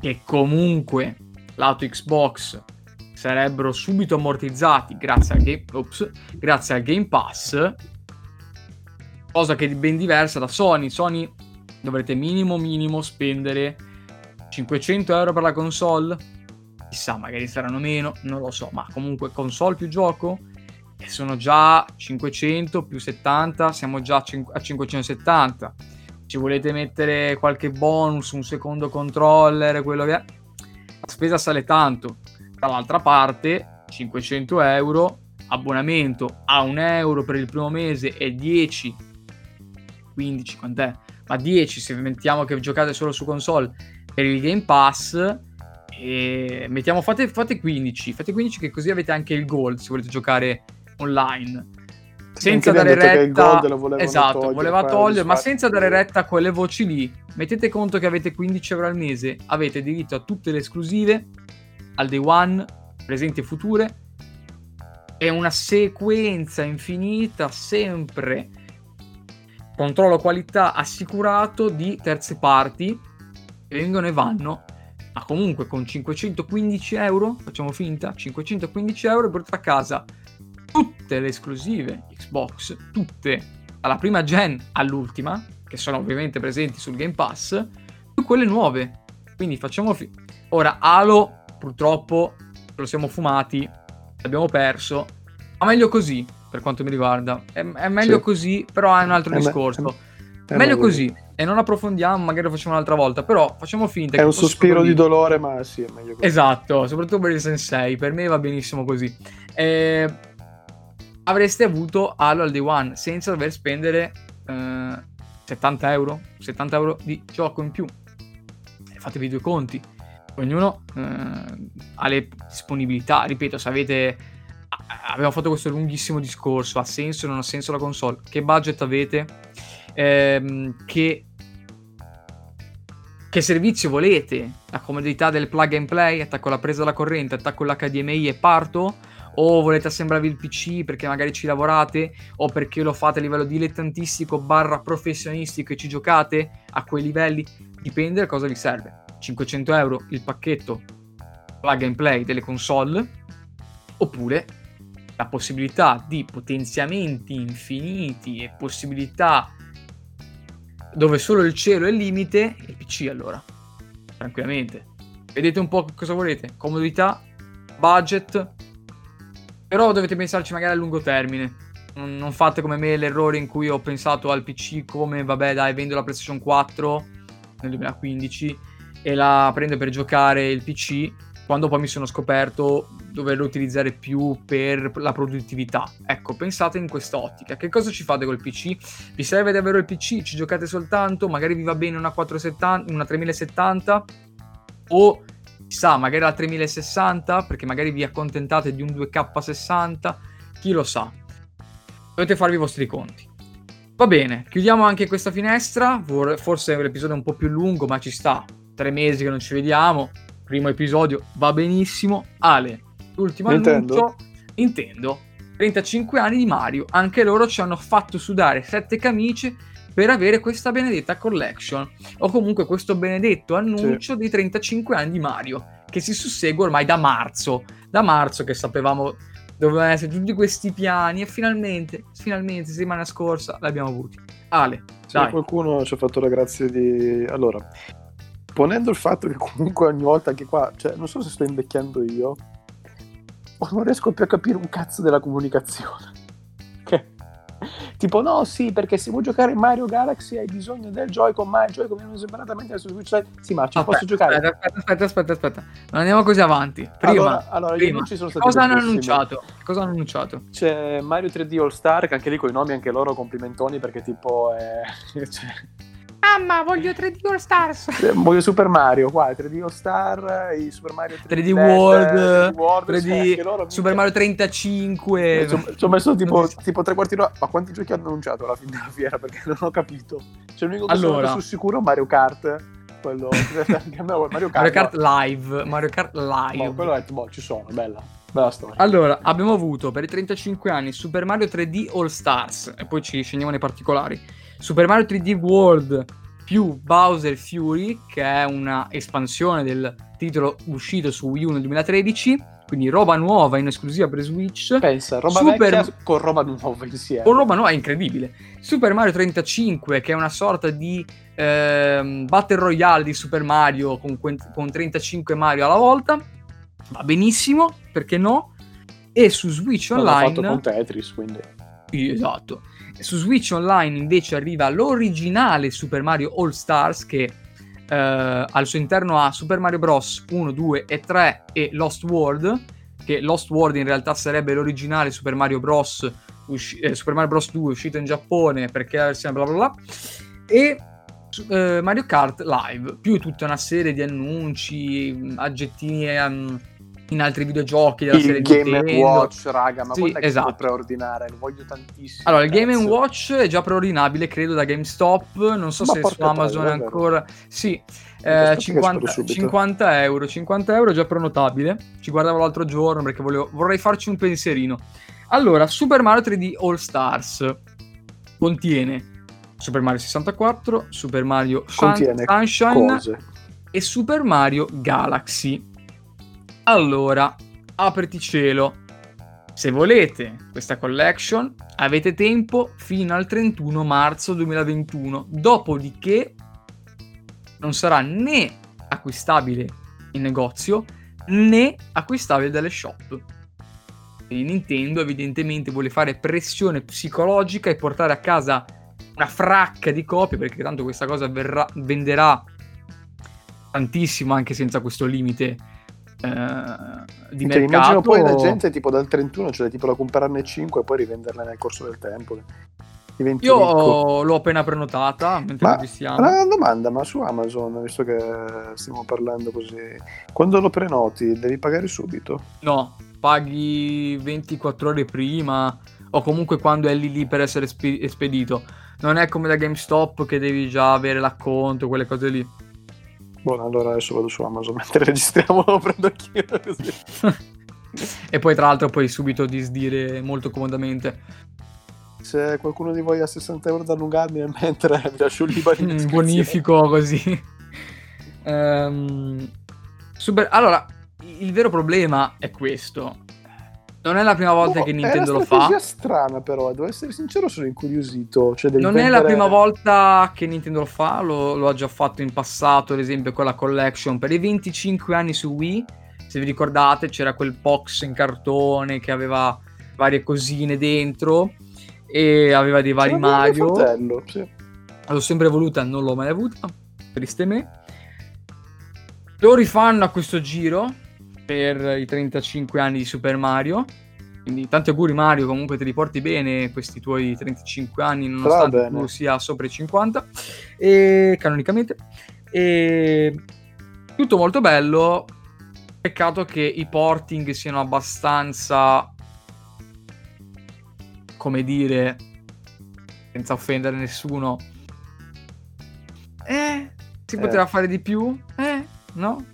che comunque lato Xbox sarebbero subito ammortizzati grazie al Game, ops, grazie al Game Pass, cosa che è ben diversa da Sony. Sony dovrete minimo minimo spendere 500 euro per la console, chissà, magari saranno meno, non lo so, ma comunque console più gioco e sono già 500 più 70, siamo già a 570. Ci volete mettere qualche bonus, un secondo controller, quello che è, la spesa sale tanto. Dall'altra parte, 500 euro, abbonamento a 1 euro per il primo mese e 10, 15, quant'è? Ma 10 se mettiamo che giocate solo su console per il Game Pass e mettiamo, fate, fate 15, fate 15 che così avete anche il gold se volete giocare online. Senza dare retta, esatto, togliere, voleva togliere, ma senza dare retta a quelle voci lì. Mettete conto che avete 15 euro al mese, avete diritto a tutte le esclusive, al day one, presenti e future, è una sequenza infinita, sempre controllo qualità assicurato di terze parti che vengono e vanno ma comunque con 515 euro, facciamo finta, 515 euro e portate a casa tutte le esclusive Xbox, tutte, dalla prima gen all'ultima, che sono ovviamente presenti sul Game Pass, più quelle nuove. Quindi facciamo... Fi- Ora, Halo, purtroppo, lo siamo fumati, l'abbiamo perso, ma meglio così, per quanto mi riguarda. È, è meglio sì. così, però è un altro è discorso. Me- è meglio così e non approfondiamo, magari lo facciamo un'altra volta, però facciamo finta è che... Un sospiro di dolore, ma sì, è meglio così. Esatto, soprattutto per il Sensei, per me va benissimo così. Eh, avreste avuto Halo al day one senza dover spendere eh, 70 euro, 70 euro di gioco in più. Fatevi due conti. Ognuno eh, ha le disponibilità, ripeto, se avete... Abbiamo fatto questo lunghissimo discorso, ha senso o non ha senso la console? Che budget avete? Ehm, che che servizio volete? La comodità del plug and play, attacco la presa alla corrente, attacco l'HDMI e parto? O volete assemblare il PC perché magari ci lavorate? O perché lo fate a livello dilettantistico barra professionistico e ci giocate a quei livelli? Dipende da cosa vi serve. 500 euro il pacchetto plug and play delle console oppure la possibilità di potenziamenti infiniti e possibilità dove solo il cielo è il limite, il PC allora, tranquillamente. Vedete un po' cosa volete, comodità, budget, però dovete pensarci magari a lungo termine. Non fate come me l'errore in cui ho pensato al PC come, vabbè dai, vendo la PlayStation 4 nel 2015 e la prendo per giocare il PC quando poi mi sono scoperto doverlo utilizzare più per la produttività. Ecco, pensate in quest'ottica. Che cosa ci fate col PC? Vi serve davvero il PC? Ci giocate soltanto? Magari vi va bene una, 470, una 3070? O chissà, magari la 3060? Perché magari vi accontentate di un 2K60? Chi lo sa? Dovete farvi i vostri conti. Va bene, chiudiamo anche questa finestra. Forse l'episodio è un po' più lungo, ma ci sta. Tre mesi che non ci vediamo primo episodio va benissimo. Ale, ultimo Nintendo. annuncio. Nintendo. 35 anni di Mario. Anche loro ci hanno fatto sudare sette camicie per avere questa benedetta collection o comunque questo benedetto annuncio sì. dei 35 anni di Mario che si sussegue ormai da marzo. Da marzo che sapevamo dovevano essere tutti questi piani e finalmente, finalmente, settimana scorsa l'abbiamo avuti. Ale, sì, dai. qualcuno ci ha fatto la grazia di... Allora, ponendo il fatto che comunque ogni volta anche qua, cioè, non so se sto invecchiando io, o non riesco più a capire un cazzo della comunicazione. Tipo, no, sì, perché se vuoi giocare Mario Galaxy hai bisogno del Joy-Con, ma il Joy-Con viene separatamente su Switch. Sì, ma ci aspetta, posso giocare. Aspetta, aspetta, aspetta, aspetta. Non andiamo così avanti. Prima, allora, allora prima. sono stati cosa hanno annunciato? Cosa hanno annunciato? C'è Mario 3D All Star, che anche lì con i nomi, anche loro complimentoni, perché tipo è... cioè Mamma, voglio 3D All Stars. Eh, voglio Super Mario, qua 3D All Star, i Super Mario 3D, 3D World, 3D, World, 3D cioè, Super Mario 35. Ci ho messo tipo, tipo tre quarti d'ora. Ma quanti giochi hanno annunciato alla fine della fiera? Perché non ho capito. C'è l'unico che allora. sono sul sicuro Mario Kart. Quello Mario Kart, Mario Kart Live. Mario Kart Live. Boh, quello è, boh, ci sono, bella. Bella storia. Allora, abbiamo avuto per i 35 anni Super Mario 3D All Stars. E poi ci scendiamo nei particolari Super Mario 3D World più Bowser Fury, che è una espansione del titolo uscito su Wii U nel 2013, quindi roba nuova in esclusiva per Switch. Pensa, roba Super... con roba nuova insieme. Con roba nuova, è incredibile. Super Mario 35, che è una sorta di eh, Battle Royale di Super Mario con, con 35 Mario alla volta. Va benissimo, perché no? E su Switch Online... L'ho fatto con Tetris, quindi... Esatto. Su Switch Online invece arriva l'originale Super Mario All Stars che eh, al suo interno ha Super Mario Bros 1, 2 e 3 e Lost World, che Lost World in realtà sarebbe l'originale Super Mario Bros. Usci- eh, Super Mario Bros 2 uscito in Giappone perché la versione bla bla bla e eh, Mario Kart Live, più tutta una serie di annunci, aggettini um, in altri videogiochi della il serie Game Nintendo. Watch, raga, ma sì, esatto. preordinare, lo voglio tantissimo. Allora, il Game Watch è già preordinabile, credo, da GameStop, non so ma se su Amazon è ancora... Sì, eh, 50, 50, euro, 50 euro è già prenotabile. Ci guardavo l'altro giorno perché volevo, vorrei farci un pensierino. Allora, Super Mario 3D All Stars contiene Super Mario 64, Super Mario contiene Sunshine cose. e Super Mario Galaxy. Allora, apriti cielo. Se volete questa collection, avete tempo fino al 31 marzo 2021. Dopodiché non sarà né acquistabile in negozio né acquistabile dalle shop. Quindi Nintendo evidentemente vuole fare pressione psicologica e portare a casa una fracca di copie perché tanto questa cosa verrà, venderà tantissimo anche senza questo limite di cioè. Immagino poi la gente tipo dal 31, cioè tipo da comprarne 5 e poi rivenderle nel corso del tempo. Diventi Io ricco. l'ho appena prenotata mentre ma, Una domanda, ma su Amazon, visto che stiamo parlando così, quando lo prenoti devi pagare subito? No, paghi 24 ore prima o comunque quando è lì lì per essere spedito. Non è come da GameStop che devi già avere l'acconto, quelle cose lì. Buono, allora adesso vado su Amazon mentre registriamo, lo prendo anch'io così. e poi tra l'altro puoi subito disdire molto comodamente. Se qualcuno di voi ha 60 euro da allungarmi mentre vi lascio libero in Bonifico così. um, super... Allora, il vero problema è questo. Non è la prima volta oh, che Nintendo lo fa. È una strana, però, devo essere sincero, sono incuriosito. Cioè, non vendere... è la prima volta che Nintendo lo fa, lo, lo, ha già fatto in passato, ad esempio con la collection per i 25 anni su Wii. Se vi ricordate, c'era quel box in cartone che aveva varie cosine dentro e aveva dei vari Mario. Fratello, sì. L'ho sempre voluta, non l'ho mai avuta, triste me. Lo rifanno a questo giro per i 35 anni di Super Mario. Quindi tanti auguri Mario, comunque te li porti bene questi tuoi 35 anni, nonostante tu sia sopra i 50, e canonicamente. E tutto molto bello. Peccato che i porting siano abbastanza, come dire, senza offendere nessuno. Eh, si poteva eh. fare di più? Eh, no?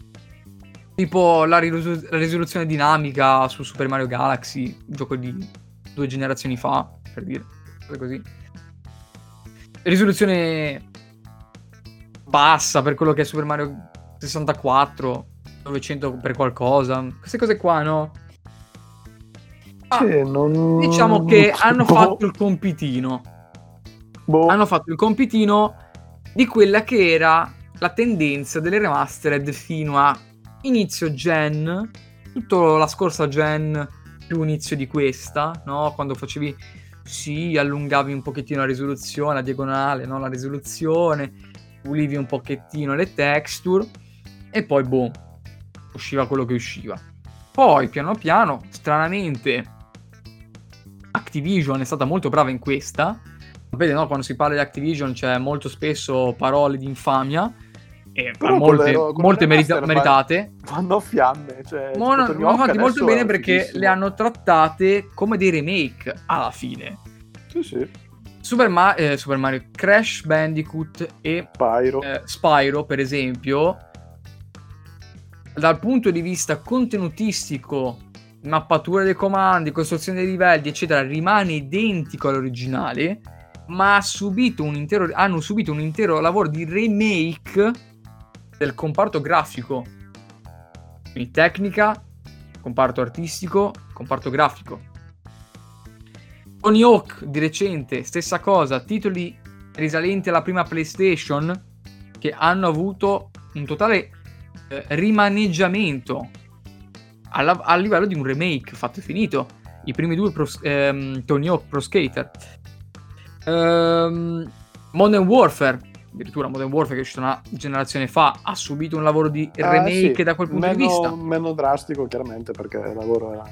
Tipo la, risolu- la risoluzione dinamica su Super Mario Galaxy, un gioco di due generazioni fa, per dire, così. Risoluzione bassa per quello che è Super Mario 64, 900 per qualcosa, queste cose qua, no? Ah, sì, non... Diciamo che hanno boh. fatto il compitino. Boh. Hanno fatto il compitino di quella che era la tendenza delle remastered fino a inizio gen, tutta la scorsa gen più inizio di questa, no? Quando facevi sì, allungavi un pochettino la risoluzione, la diagonale, no? La risoluzione, pulivi un pochettino le texture e poi boom, usciva quello che usciva. Poi piano piano, stranamente, Activision è stata molto brava in questa. Sapete, no? Quando si parla di Activision c'è molto spesso parole di infamia e molte, le, molte merita- meritate. Vanno fiamme. Cioè, Ma hanno fatti molto bene perché le hanno trattate come dei remake alla fine. Sì, sì. Super, Ma- eh, Super Mario, Crash Bandicoot e Spyro. Eh, Spyro, per esempio, dal punto di vista contenutistico, mappatura dei comandi, costruzione dei livelli, eccetera, rimane identico all'originale, ma ha subito un intero, hanno subito un intero lavoro di remake del comparto grafico. Quindi tecnica, comparto artistico, comparto grafico. Tony Hawk di recente, stessa cosa, titoli risalenti alla prima PlayStation che hanno avuto un totale eh, rimaneggiamento a livello di un remake fatto e finito. I primi due pro, ehm, Tony Hawk Pro Skater. Ehm, Modern Warfare addirittura Modern Warfare che è uscito una generazione fa ha subito un lavoro di ah, remake sì. da quel punto meno, di vista meno drastico chiaramente perché il lavoro era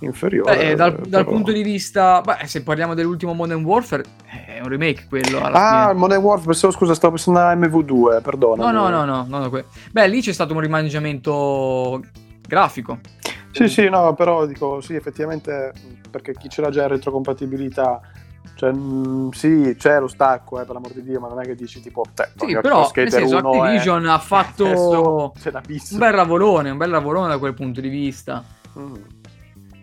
inferiore beh, dal, però... dal, punto di vista beh, se parliamo dell'ultimo Modern Warfare è un remake quello ah fine. Modern Warfare pensavo, scusa stavo pensando a MV2 perdono no no no no, no, no beh lì c'è stato un rimaneggiamento grafico sì sì no però dico sì effettivamente perché chi ce l'ha già in retrocompatibilità cioè, mh, sì, c'è lo stacco, eh, per l'amor di Dio, ma non è che dici tipo... Te, sì, però nel senso, Activision è... ha fatto un bel lavorone, un bel lavorone da quel punto di vista. Mm.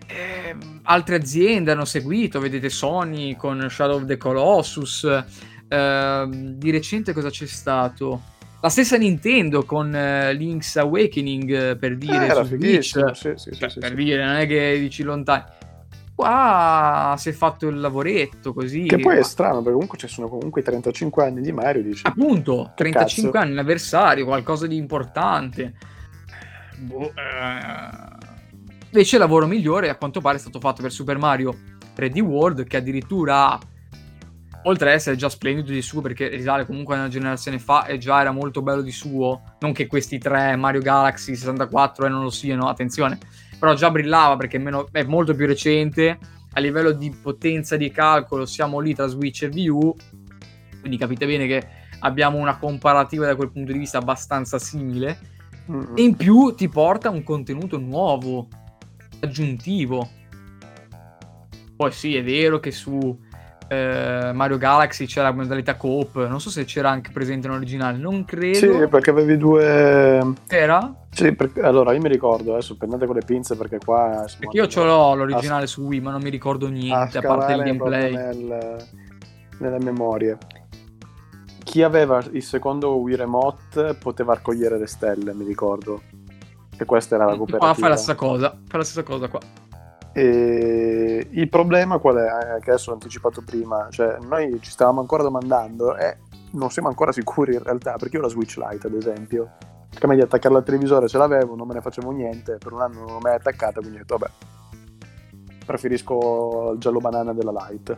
Eh, altre aziende hanno seguito, vedete Sony con Shadow of the Colossus. Eh, di recente cosa c'è stato? La stessa Nintendo con eh, Link's Awakening eh, per dire eh, su Switch, sì, sì, cioè, sì, per dire, non è che dici lontani qua si è fatto il lavoretto così. Che poi è strano, perché comunque ci sono comunque i 35 anni di Mario. Dici, Appunto, 35 cazzo? anni, anniversario, qualcosa di importante. Boh, eh... Invece il lavoro migliore a quanto pare è stato fatto per Super Mario 3D World, che addirittura oltre ad essere già splendido di suo, perché risale comunque a una generazione fa e già era molto bello di suo, non che questi tre Mario Galaxy 64 e non lo siano, attenzione, però già brillava perché è, meno, è molto più recente, a livello di potenza di calcolo siamo lì tra Switch e Wii U, quindi capite bene che abbiamo una comparativa da quel punto di vista abbastanza simile, mm-hmm. e in più ti porta un contenuto nuovo, aggiuntivo. Poi sì, è vero che su eh, Mario Galaxy c'era la modalità coop, non so se c'era anche presente in originale, non credo. Sì, perché avevi due... Era? Sì, perché... allora io mi ricordo, adesso prendete con le pinze perché qua... Perché io ce l'ho l'originale a... su Wii, ma non mi ricordo niente, a, a parte il gameplay. Nel... nelle memorie. Chi aveva il secondo Wii Remote poteva raccogliere le stelle, mi ricordo. E questa era la cooperativa. Qua fai la stessa cosa, fai la stessa cosa qua. E il problema qual è? Eh, che adesso ho anticipato prima, cioè noi ci stavamo ancora domandando e non siamo ancora sicuri in realtà, perché io la Switch Lite ad esempio, prima di attaccarla al televisore ce l'avevo, non me ne facevo niente, per un anno non mi è attaccata, quindi ho detto vabbè, preferisco il giallo banana della Lite.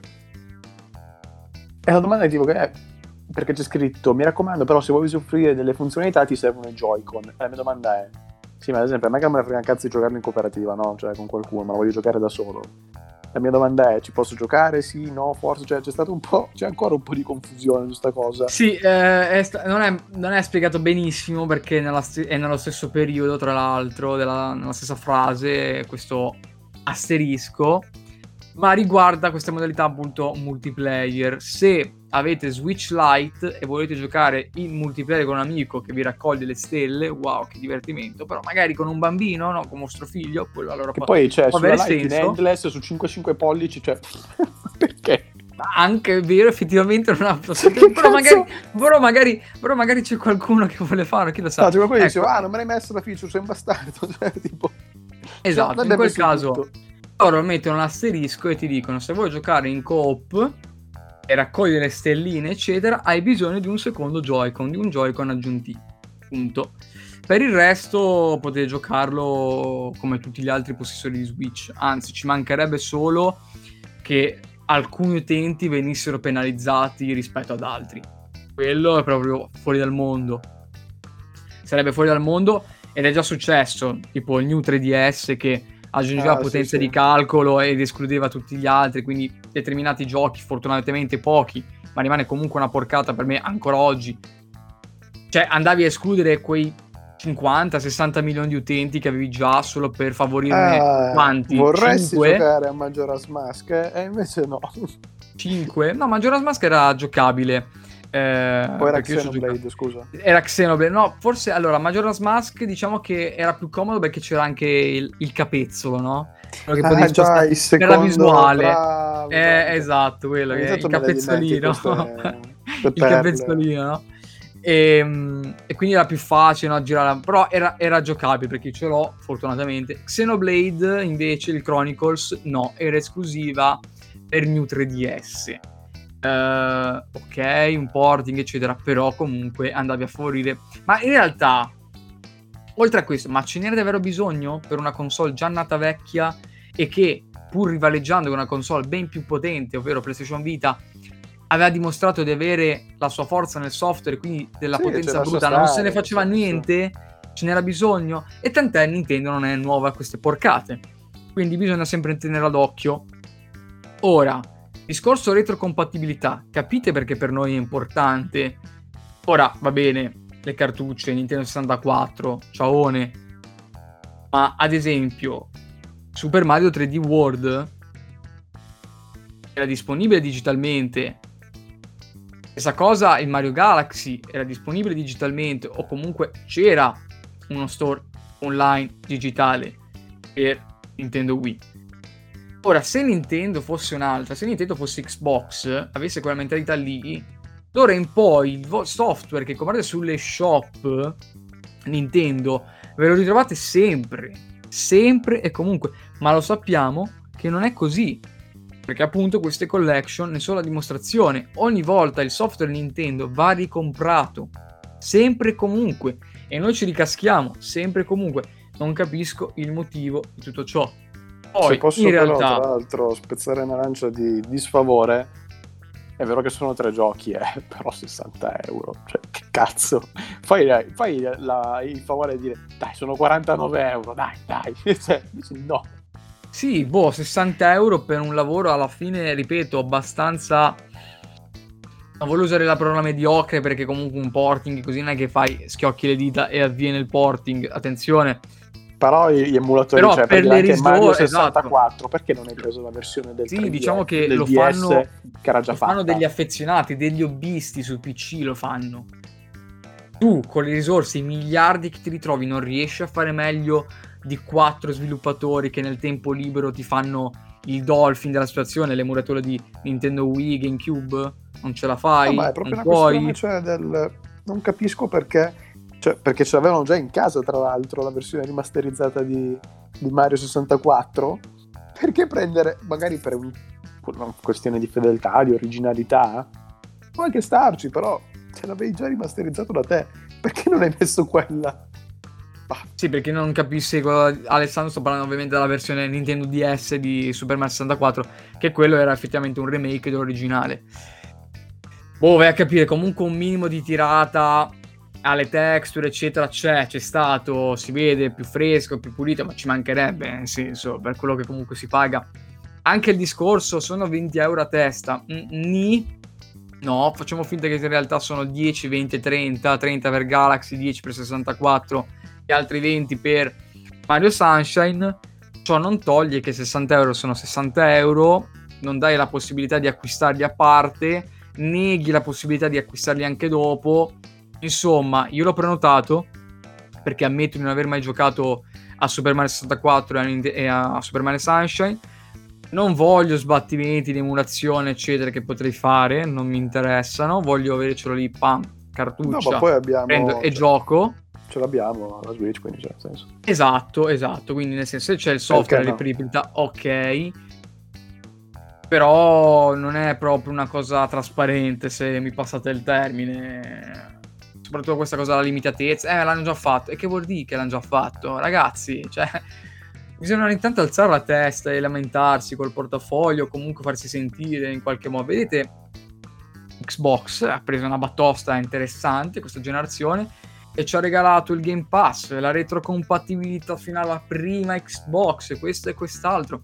E la domanda è tipo che è, perché c'è scritto, mi raccomando però se vuoi usufruire delle funzionalità ti servono i Joy-Con. E la mia domanda è, sì, ma ad esempio a me che me ne frega un cazzo di giocarlo in cooperativa, no? Cioè con qualcuno, ma lo voglio giocare da solo. La mia domanda è, ci posso giocare? Sì, no, forse? Cioè c'è stato un po', c'è ancora un po' di confusione su questa cosa. Sì, eh, è sta- non, è, non, è, spiegato benissimo perché st- è nello stesso periodo, tra l'altro, della, nella stessa frase, questo asterisco. Ma riguarda questa modalità appunto multiplayer. Se avete Switch Lite e volete giocare in multiplayer con un amico che vi raccoglie le stelle, wow, che divertimento, però magari con un bambino, no, con vostro figlio, quello allora che poi c'è cioè, Lite in Endless su 5-5 pollici, cioè perché? Anche è vero, effettivamente non ha però magari, però, magari, però magari c'è qualcuno che vuole fare, chi lo sa. No, c'è qualcuno che ecco. dice, ah, non me l'hai messo la feature, sei un bastardo. Cioè, tipo... Esatto, in quel caso tutto. Loro mettono l'asterisco e ti dicono, se vuoi giocare in coop e raccogliere stelline, eccetera, hai bisogno di un secondo Joy-Con, di un Joy-Con aggiuntivo. Punto. Per il resto potete giocarlo come tutti gli altri possessori di Switch, anzi ci mancherebbe solo che alcuni utenti venissero penalizzati rispetto ad altri. Quello è proprio fuori dal mondo. Sarebbe fuori dal mondo ed è già successo, tipo il New 3DS che aggiungeva ah, potenza sì, di sì. calcolo ed escludeva tutti gli altri, quindi determinati giochi, fortunatamente pochi, ma rimane comunque una porcata per me ancora oggi. Cioè andavi a escludere quei 50-60 milioni di utenti che avevi già solo per favorirne ah, quanti? Vorresti 5? giocare a Majora's Mask eh? e invece no. 5? No, Majora's Mask era giocabile. Eh, Poi era Xenoblade, scusa. Era Xenoblade, no, forse allora Majora's Mask diciamo che era più comodo perché c'era anche il, il capezzolo, no? Quello che ah, già, il secondo, per la visuale. Bravo, eh, bravo. esatto, quello, che, il capezzolino. Queste, il capezzolino, no? E, ehm, e, quindi era più facile no, girare, però era, era, giocabile perché ce l'ho fortunatamente. Xenoblade invece, il Chronicles, no, era esclusiva per New 3DS. Uh, ok, un porting eccetera, però comunque andavi a favorire. Ma in realtà, oltre a questo, ma ce n'era davvero bisogno per una console già nata vecchia e che pur rivaleggiando con una console ben più potente, ovvero PlayStation Vita, aveva dimostrato di avere la sua forza nel software, quindi della sì, potenza bruta, non se ne faceva niente, ce n'era bisogno, e tant'è Nintendo non è nuova a queste porcate. Quindi bisogna sempre tenerla d'occhio. Ora, discorso retrocompatibilità, capite perché per noi è importante? Ora, va bene, le cartucce, Nintendo 64, ciaone, ma ad esempio Super Mario 3D World era disponibile digitalmente Stessa cosa il Mario Galaxy era disponibile digitalmente o comunque c'era uno store online digitale per Nintendo Wii. Ora, se Nintendo fosse un'altra, se Nintendo fosse Xbox, avesse quella mentalità lì, d'ora in poi il software che comprate sulle shop Nintendo ve lo ritrovate sempre, sempre e comunque, ma lo sappiamo che non è così perché appunto queste collection ne sono la dimostrazione. Ogni volta il software Nintendo va ricomprato, sempre e comunque, e noi ci ricaschiamo sempre e comunque. Non capisco il motivo di tutto ciò. Poi, Se posso in però, realtà... tra l'altro, spezzare una lancia di disfavore, è vero che sono tre giochi, eh, però 60 euro, cioè che cazzo. Fai, fai la, il favore di dire, dai, sono 49 euro, dai, dai. Cioè, no, sì, boh, 60 euro per un lavoro alla fine, ripeto, abbastanza... Non voglio usare la parola mediocre perché comunque un porting così non è che fai schiocchi le dita e avviene il porting, attenzione. Però gli emulatori, Però cioè, per le risorse, Mario 64, esatto. perché non hai preso la versione del Sì, 3D, diciamo che lo DS, fanno, che era già lo fatta. fanno degli affezionati, degli hobbisti su PC lo fanno. Tu con le risorse, i miliardi che ti ritrovi, non riesci a fare meglio di quattro sviluppatori che nel tempo libero ti fanno il dolphin della situazione, l'emulatore di Nintendo Wii, GameCube, non ce la fai. Ma è proprio una puoi. questione cioè, del... Non capisco perché, cioè, perché ce l'avevano già in casa, tra l'altro, la versione rimasterizzata di, di Mario 64. Perché prendere, magari per un, una questione di fedeltà, di originalità, può anche starci, però ce l'avevi già rimasterizzato da te, perché non hai messo quella? Sì, perché non capissi, Alessandro sto parlando ovviamente della versione Nintendo DS di Super Mario 64, che quello era effettivamente un remake dell'originale. Boh, vai a capire, comunque un minimo di tirata alle texture, eccetera, c'è, c'è stato, si vede più fresco, più pulito, ma ci mancherebbe, nel senso, per quello che comunque si paga. Anche il discorso, sono 20 euro a testa, ni, no, facciamo finta che in realtà sono 10, 20, 30, 30 per Galaxy, 10 per 64 e altri 20 per Mario Sunshine, Ciò non toglie che 60 euro sono 60 euro, non dai la possibilità di acquistarli a parte, neghi la possibilità di acquistarli anche dopo. Insomma, io l'ho prenotato perché ammetto di non aver mai giocato a Super Mario 64 e a Super Mario Sunshine. Non voglio sbattimenti di emulazione, eccetera, che potrei fare, non mi interessano. Voglio avercelo lì, pam, cartuccia, no, poi abbiamo, prendo e cioè, gioco. Ce l'abbiamo la Switch, quindi c'è senso. Esatto, esatto. Quindi nel senso se c'è il software di reperibilità, ok. Però non è proprio una cosa trasparente, se mi passate il termine soprattutto questa cosa della limitatezza, eh, l'hanno già fatto. E che vuol dire che l'hanno già fatto? Ragazzi, cioè, bisogna ogni tanto alzare la testa e lamentarsi col portafoglio, o comunque farsi sentire in qualche modo. Vedete, Xbox ha preso una batosta interessante questa generazione e ci ha regalato il Game Pass, la retrocompatibilità fino alla prima Xbox, questo e quest'altro.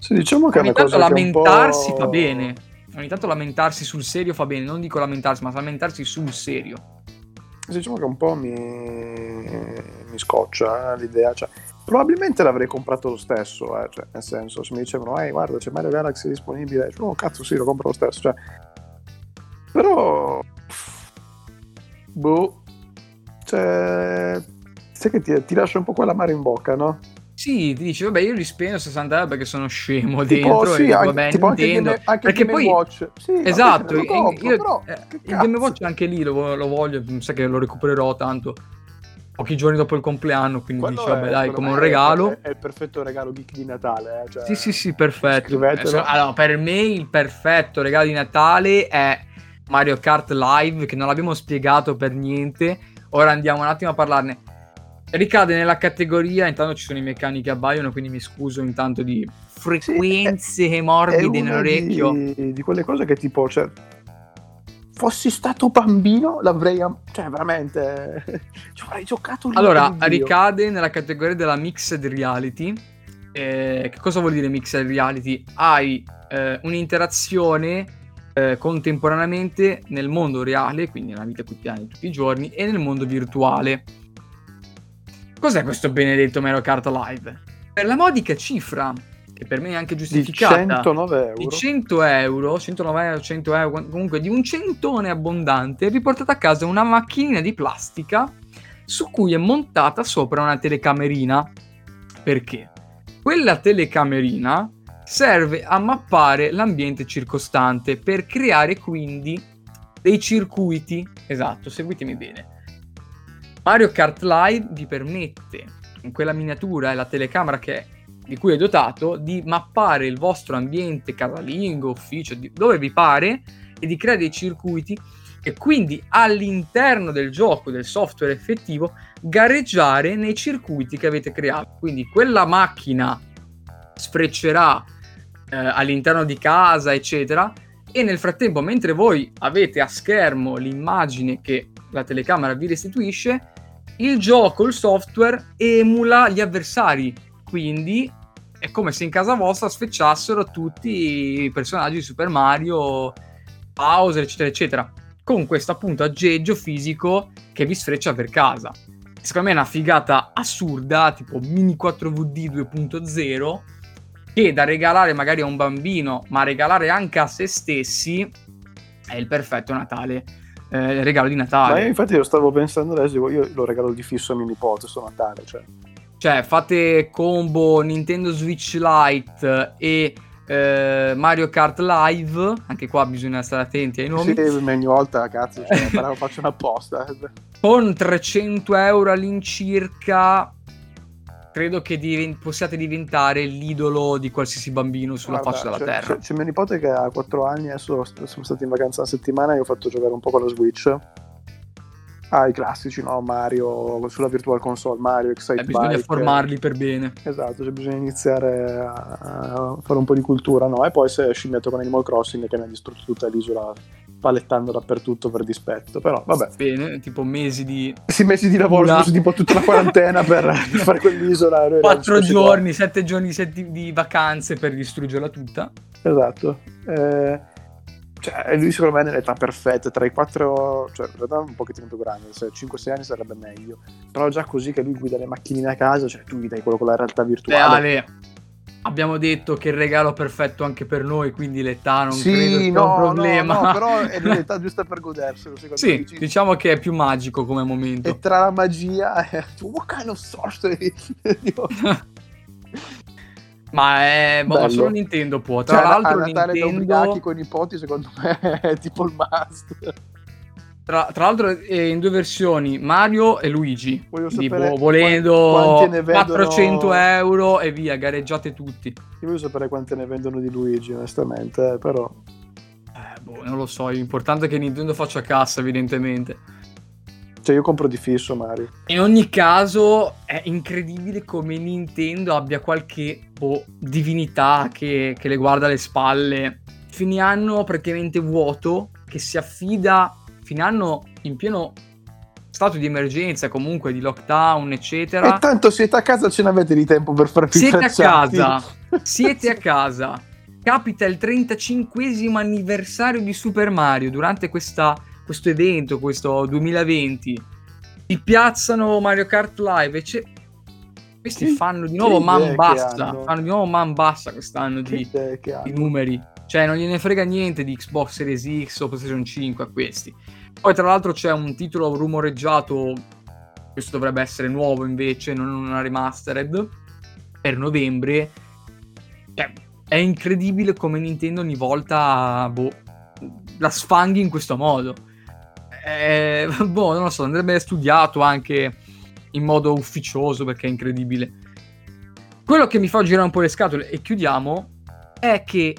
Sì, diciamo che ogni tanto lamentarsi fa bene ogni tanto lamentarsi sul serio fa bene, non dico lamentarsi, ma lamentarsi sul serio. Diciamo che un po' mi, mi scoccia eh, l'idea, cioè, probabilmente l'avrei comprato lo stesso, eh, cioè, nel senso, se mi dicevano, ehi guarda c'è Mario Galaxy disponibile, cioè, oh cazzo sì, lo compro lo stesso, cioè, però, boh, cioè, sai che ti, ti lascia un po' quella mare in bocca, no? Sì, ti dici, vabbè, io li spendo 60 euro perché sono scemo tipo, dentro. Sì, e, anche, vabbè, tipo Nintendo. Anche, anche perché poi, Watch. Sì, esatto, io, compro, io, però, eh, il Game Watch anche lì lo, lo voglio, mi sa che lo recupererò tanto pochi giorni dopo il compleanno, quindi Quello dice, vabbè, dai, come un regalo. È, è, il perfetto regalo geek di Natale. Eh? Cioè, sì, sì, sì, perfetto. Allora, per me il perfetto regalo di Natale è Mario Kart Live, che non l'abbiamo spiegato per niente. Ora andiamo un attimo a parlarne ricade nella categoria, intanto ci sono i meccani che abbaiono, quindi mi scuso intanto di frequenze sì, è, morbide nell'orecchio. Di, di, quelle cose che tipo, cioè, fossi stato bambino l'avrei, cioè veramente, ci avrei giocato Allora, ricade nella categoria della mixed reality. Eh, che cosa vuol dire mixed reality? Hai eh, un'interazione eh, contemporaneamente nel mondo reale, quindi nella vita quotidiana di tutti i giorni, e nel mondo virtuale. Cos'è questo benedetto Mario Kart Live? Per la modica cifra, che per me è anche giustificata, di 109 euro, di 100 euro, 109 euro, 100 euro, comunque di un centone abbondante, vi portate a casa una macchinina di plastica su cui è montata sopra una telecamerina. Perché? Quella telecamerina serve a mappare l'ambiente circostante per creare quindi dei circuiti. Esatto, seguitemi bene Mario Kart Live vi permette, in quella miniatura e la telecamera che, di cui è dotato, di mappare il vostro ambiente casalingo, ufficio, di, dove vi pare, e di creare dei circuiti e quindi all'interno del gioco, del software effettivo, gareggiare nei circuiti che avete creato. Quindi quella macchina sfreccerà eh, all'interno di casa, eccetera, e nel frattempo, mentre voi avete a schermo l'immagine che la telecamera vi restituisce, il gioco, il software emula gli avversari, quindi è come se in casa vostra sfecciassero tutti i personaggi di Super Mario, Bowser, eccetera, eccetera, con questo appunto aggeggio fisico che vi sfreccia per casa. Secondo me è una figata assurda, tipo Mini 4VD 2.0, che da regalare magari a un bambino, ma regalare anche a se stessi, è il perfetto Natale eh, regalo di Natale. Ma io infatti lo stavo pensando adesso, io lo regalo di fisso a mio nipote su Natale. Cioè. cioè, fate combo Nintendo Switch Lite e eh, Mario Kart Live, anche qua bisogna stare attenti ai nomi. Sì, ogni volta, cazzo, cioè, faccio una posta. Con 300 euro all'incirca credo che divent- possiate diventare l'idolo di qualsiasi bambino sulla Guarda, faccia della c'è, terra. C'è, c'è, mio nipote che ha 4 anni, adesso siamo stati in vacanza una settimana e ho fatto giocare un po' con la Switch. Ah, i classici, no? Mario, sulla Virtual Console, Mario, Excite eh, Bisogna Bike. formarli per bene. Esatto, cioè bisogna iniziare a, fare un po' di cultura, no? E poi si è scimmiato con Animal Crossing che mi ha distrutto tutta l'isola palettando dappertutto per dispetto, però vabbè. Bene, tipo mesi di... Sì, mesi di lavoro, Ula. tipo tutta la quarantena per fare quell'isola. Quattro giorni, sette giorni di vacanze per distruggerla tutta. Esatto. Eh, cioè, lui secondo me è nell'età perfetta, tra i 4, cioè in realtà un pochettino più grande, se 5-6 anni sarebbe meglio, però già così che lui guida le macchinine a casa, cioè tu guidai quello con la realtà virtuale. Ale, abbiamo detto che il regalo perfetto anche per noi, quindi l'età non sì, credo sia no, un problema. No, no, però è l'età giusta per goderselo, secondo sì, me. diciamo che è più magico come momento. E tra la magia e what kind of sorcery? Ma è boh, Bello. solo Nintendo può. Tra Cioè, l'altro, a Natale da Nintendo, ubriachi con i nipoti, secondo me è tipo il must. Tra, tra l'altro, è in due versioni: Mario e Luigi. Voglio Quindi, sapere boh, volendo ne vendono- 400 euro e via, gareggiate tutti. Io voglio sapere quante ne vendono di Luigi, onestamente, eh, però... Eh, boh, non lo so. L'importante è che Nintendo faccia cassa, evidentemente. Cioè, io compro di fisso Mario. In ogni caso, è incredibile come Nintendo abbia qualche boh, divinità che, che le guarda alle spalle. Fine anno praticamente vuoto, che si affida fine anno in pieno stato di emergenza, comunque di lockdown, eccetera. E tanto siete a casa, ce n'avete di tempo per fare più Siete a casa, siete a casa. Capita il 35 anniversario di Super Mario durante questa- questo evento, questo 2020. Ti piazzano Mario Kart Live e c'è... Questi Che- fanno di nuovo man bassa. Fanno di nuovo man bassa quest'anno Che di, di numeri. Cioè, non gliene frega niente di Xbox Series X o PlayStation 5 a questi. Poi, tra l'altro, c'è un titolo rumoreggiato. Questo dovrebbe essere nuovo invece, non una remastered. Per novembre. Cioè, è incredibile come Nintendo ogni volta boh, la sfanghi in questo modo. Eh, boh, non lo so, andrebbe studiato anche in modo ufficioso perché è incredibile. Quello che mi fa girare un po' le scatole e chiudiamo è che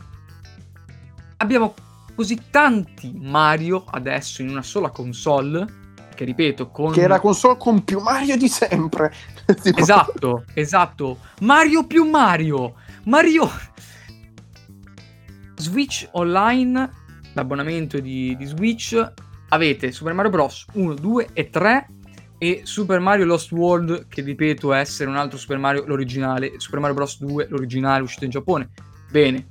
abbiamo così tanti Mario adesso in una sola console che ripeto con Che è la console con più Mario di sempre. Esatto, esatto. Mario più Mario. Mario Switch Online, l'abbonamento di, di Switch, avete Super Mario Bros 1, 2 e 3 e Super Mario Lost World, che ripeto essere un altro Super Mario, l'originale, Super Mario Bros 2, l'originale uscito in Giappone. Bene.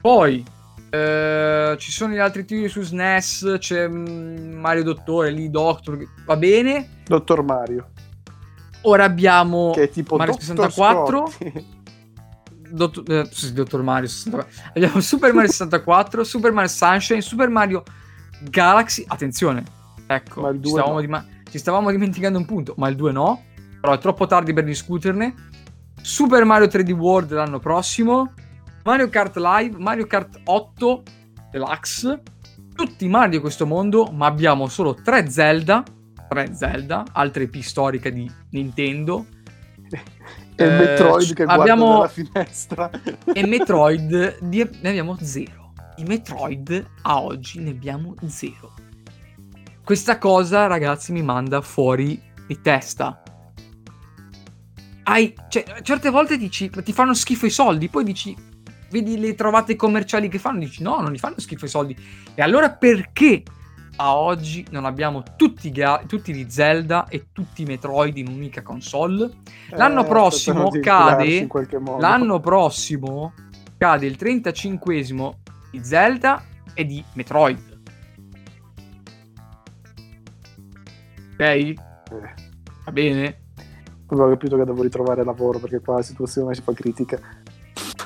Poi eh, ci sono gli altri titoli su SNES, c'è mm, Mario Dottore, lì Doctor, va bene. Dottor Mario. Ora abbiamo Che è tipo Mario Dr. 64. Scotti. Dott- eh, sì, Dottor Mario 64. Abbiamo Super Mario 64, Super Mario Sunshine, Super Mario Galaxy. Attenzione, ecco, Ma ci, stavamo no. dima- ci stavamo dimenticando un punto, ma il 2 no. Però è troppo tardi per discuterne. Super Mario 3D World l'anno prossimo. Mario Kart Live, Mario Kart 8 Deluxe. Tutti Mario di questo mondo, ma abbiamo solo 3 Zelda. 3 Zelda, altre IP storiche di Nintendo. E Eh, Metroid che guarda abbiamo- dalla finestra. E Metroid di- ne abbiamo zero. I Metroid a oggi ne abbiamo zero. Questa cosa, ragazzi, mi manda fuori di testa. Hai, cioè, certe volte dici, ti fanno schifo i soldi, poi dici, vedi le trovate commerciali che fanno, dici no, non gli fanno schifo i soldi. E allora perché a oggi non abbiamo tutti, gli- tutti gli Zelda e tutti i Metroid in un'unica console? L'anno Eh, prossimo cade-. L'anno prossimo cade il 35esimo di Zelda e di Metroid. Ok? Eh, Va bene? poi ho capito che devo ritrovare lavoro perché qua la situazione si fa critica.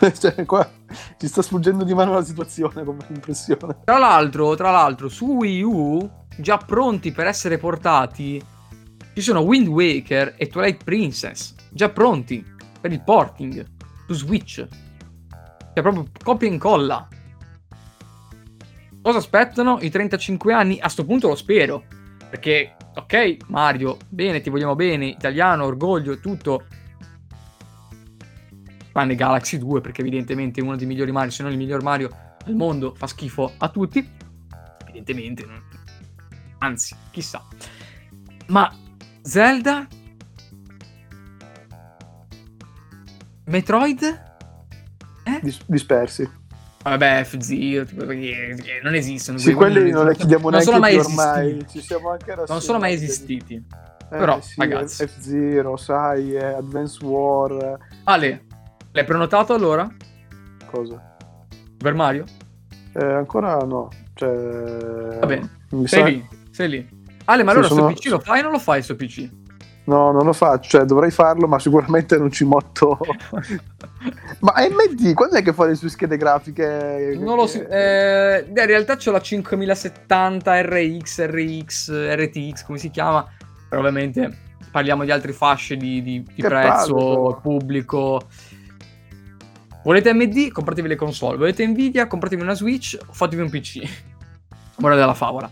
cioè, qua ci sta sfuggendo di mano la situazione come impressione. Tra l'altro, tra l'altro, su Wii U, già pronti per essere portati, ci sono Wind Waker e Twilight Princess, già pronti per il porting su Switch. Cioè, proprio copia e incolla. Cosa aspettano? I 35 anni? A sto punto lo spero. Perché, ok, Mario, bene, ti vogliamo bene, italiano, orgoglio, tutto. Tranne Galaxy 2, perché evidentemente è uno dei migliori Mario, se non il miglior Mario al mondo, fa schifo a tutti. Evidentemente, non- anzi, chissà. Ma Zelda? Metroid? Eh? Dis- dispersi. Vabbè, F-Zero, tipo, perché non esistono. Sì, quelli non le chiediamo non neanche sono mai ormai. Ci siamo anche Non sono mai esistiti. Eh, Però, sì, ragazzi. F-Zero, sai, eh, Advance War, Ale, l'hai prenotato allora? cosa? Per Mario? Eh, ancora no. Cioè... Va bene, sei sa... lì, sei lì. Ale, ma sì, allora sono... sto PC lo fai o non lo fai sto PC? No, non lo faccio, cioè dovrei farlo, ma sicuramente non ci motto. ma AMD, quando è che fa le sue schede grafiche? Non lo so, eh, in realtà c'ho la 5070 RX, RX, RTX, come si chiama, però ovviamente parliamo di altre fasce di, di, di prezzo, palle, pubblico. Volete AMD? Compratevi le console. Volete Nvidia? Compratevi una Switch o fatevi un PC. Morale della favola.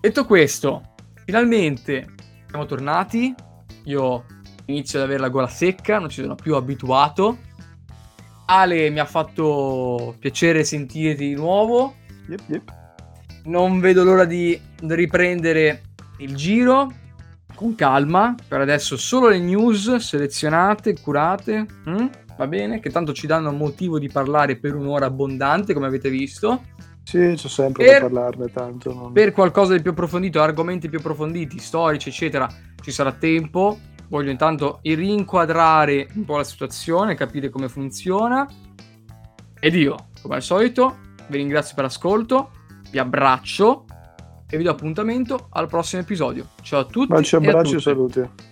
Detto questo, finalmente siamo tornati io inizio ad avere la gola secca, non ci sono più abituato. Ale mi ha fatto piacere sentirti di nuovo. Yep, yep. Non vedo l'ora di riprendere il giro con calma. Per adesso solo le news selezionate, curate. Mm? Va bene, che tanto ci danno motivo di parlare per un'ora abbondante, come avete visto. Sì, c'è sempre per, da parlarne tanto. Non... Per qualcosa di più approfondito, argomenti più approfonditi, storici, eccetera, ci sarà tempo. Voglio intanto rinquadrare un po' la situazione, capire come funziona. Ed io, come al solito, vi ringrazio per l'ascolto, vi abbraccio e vi do appuntamento al prossimo episodio. Ciao a tutti. Baci, abbracci e saluti.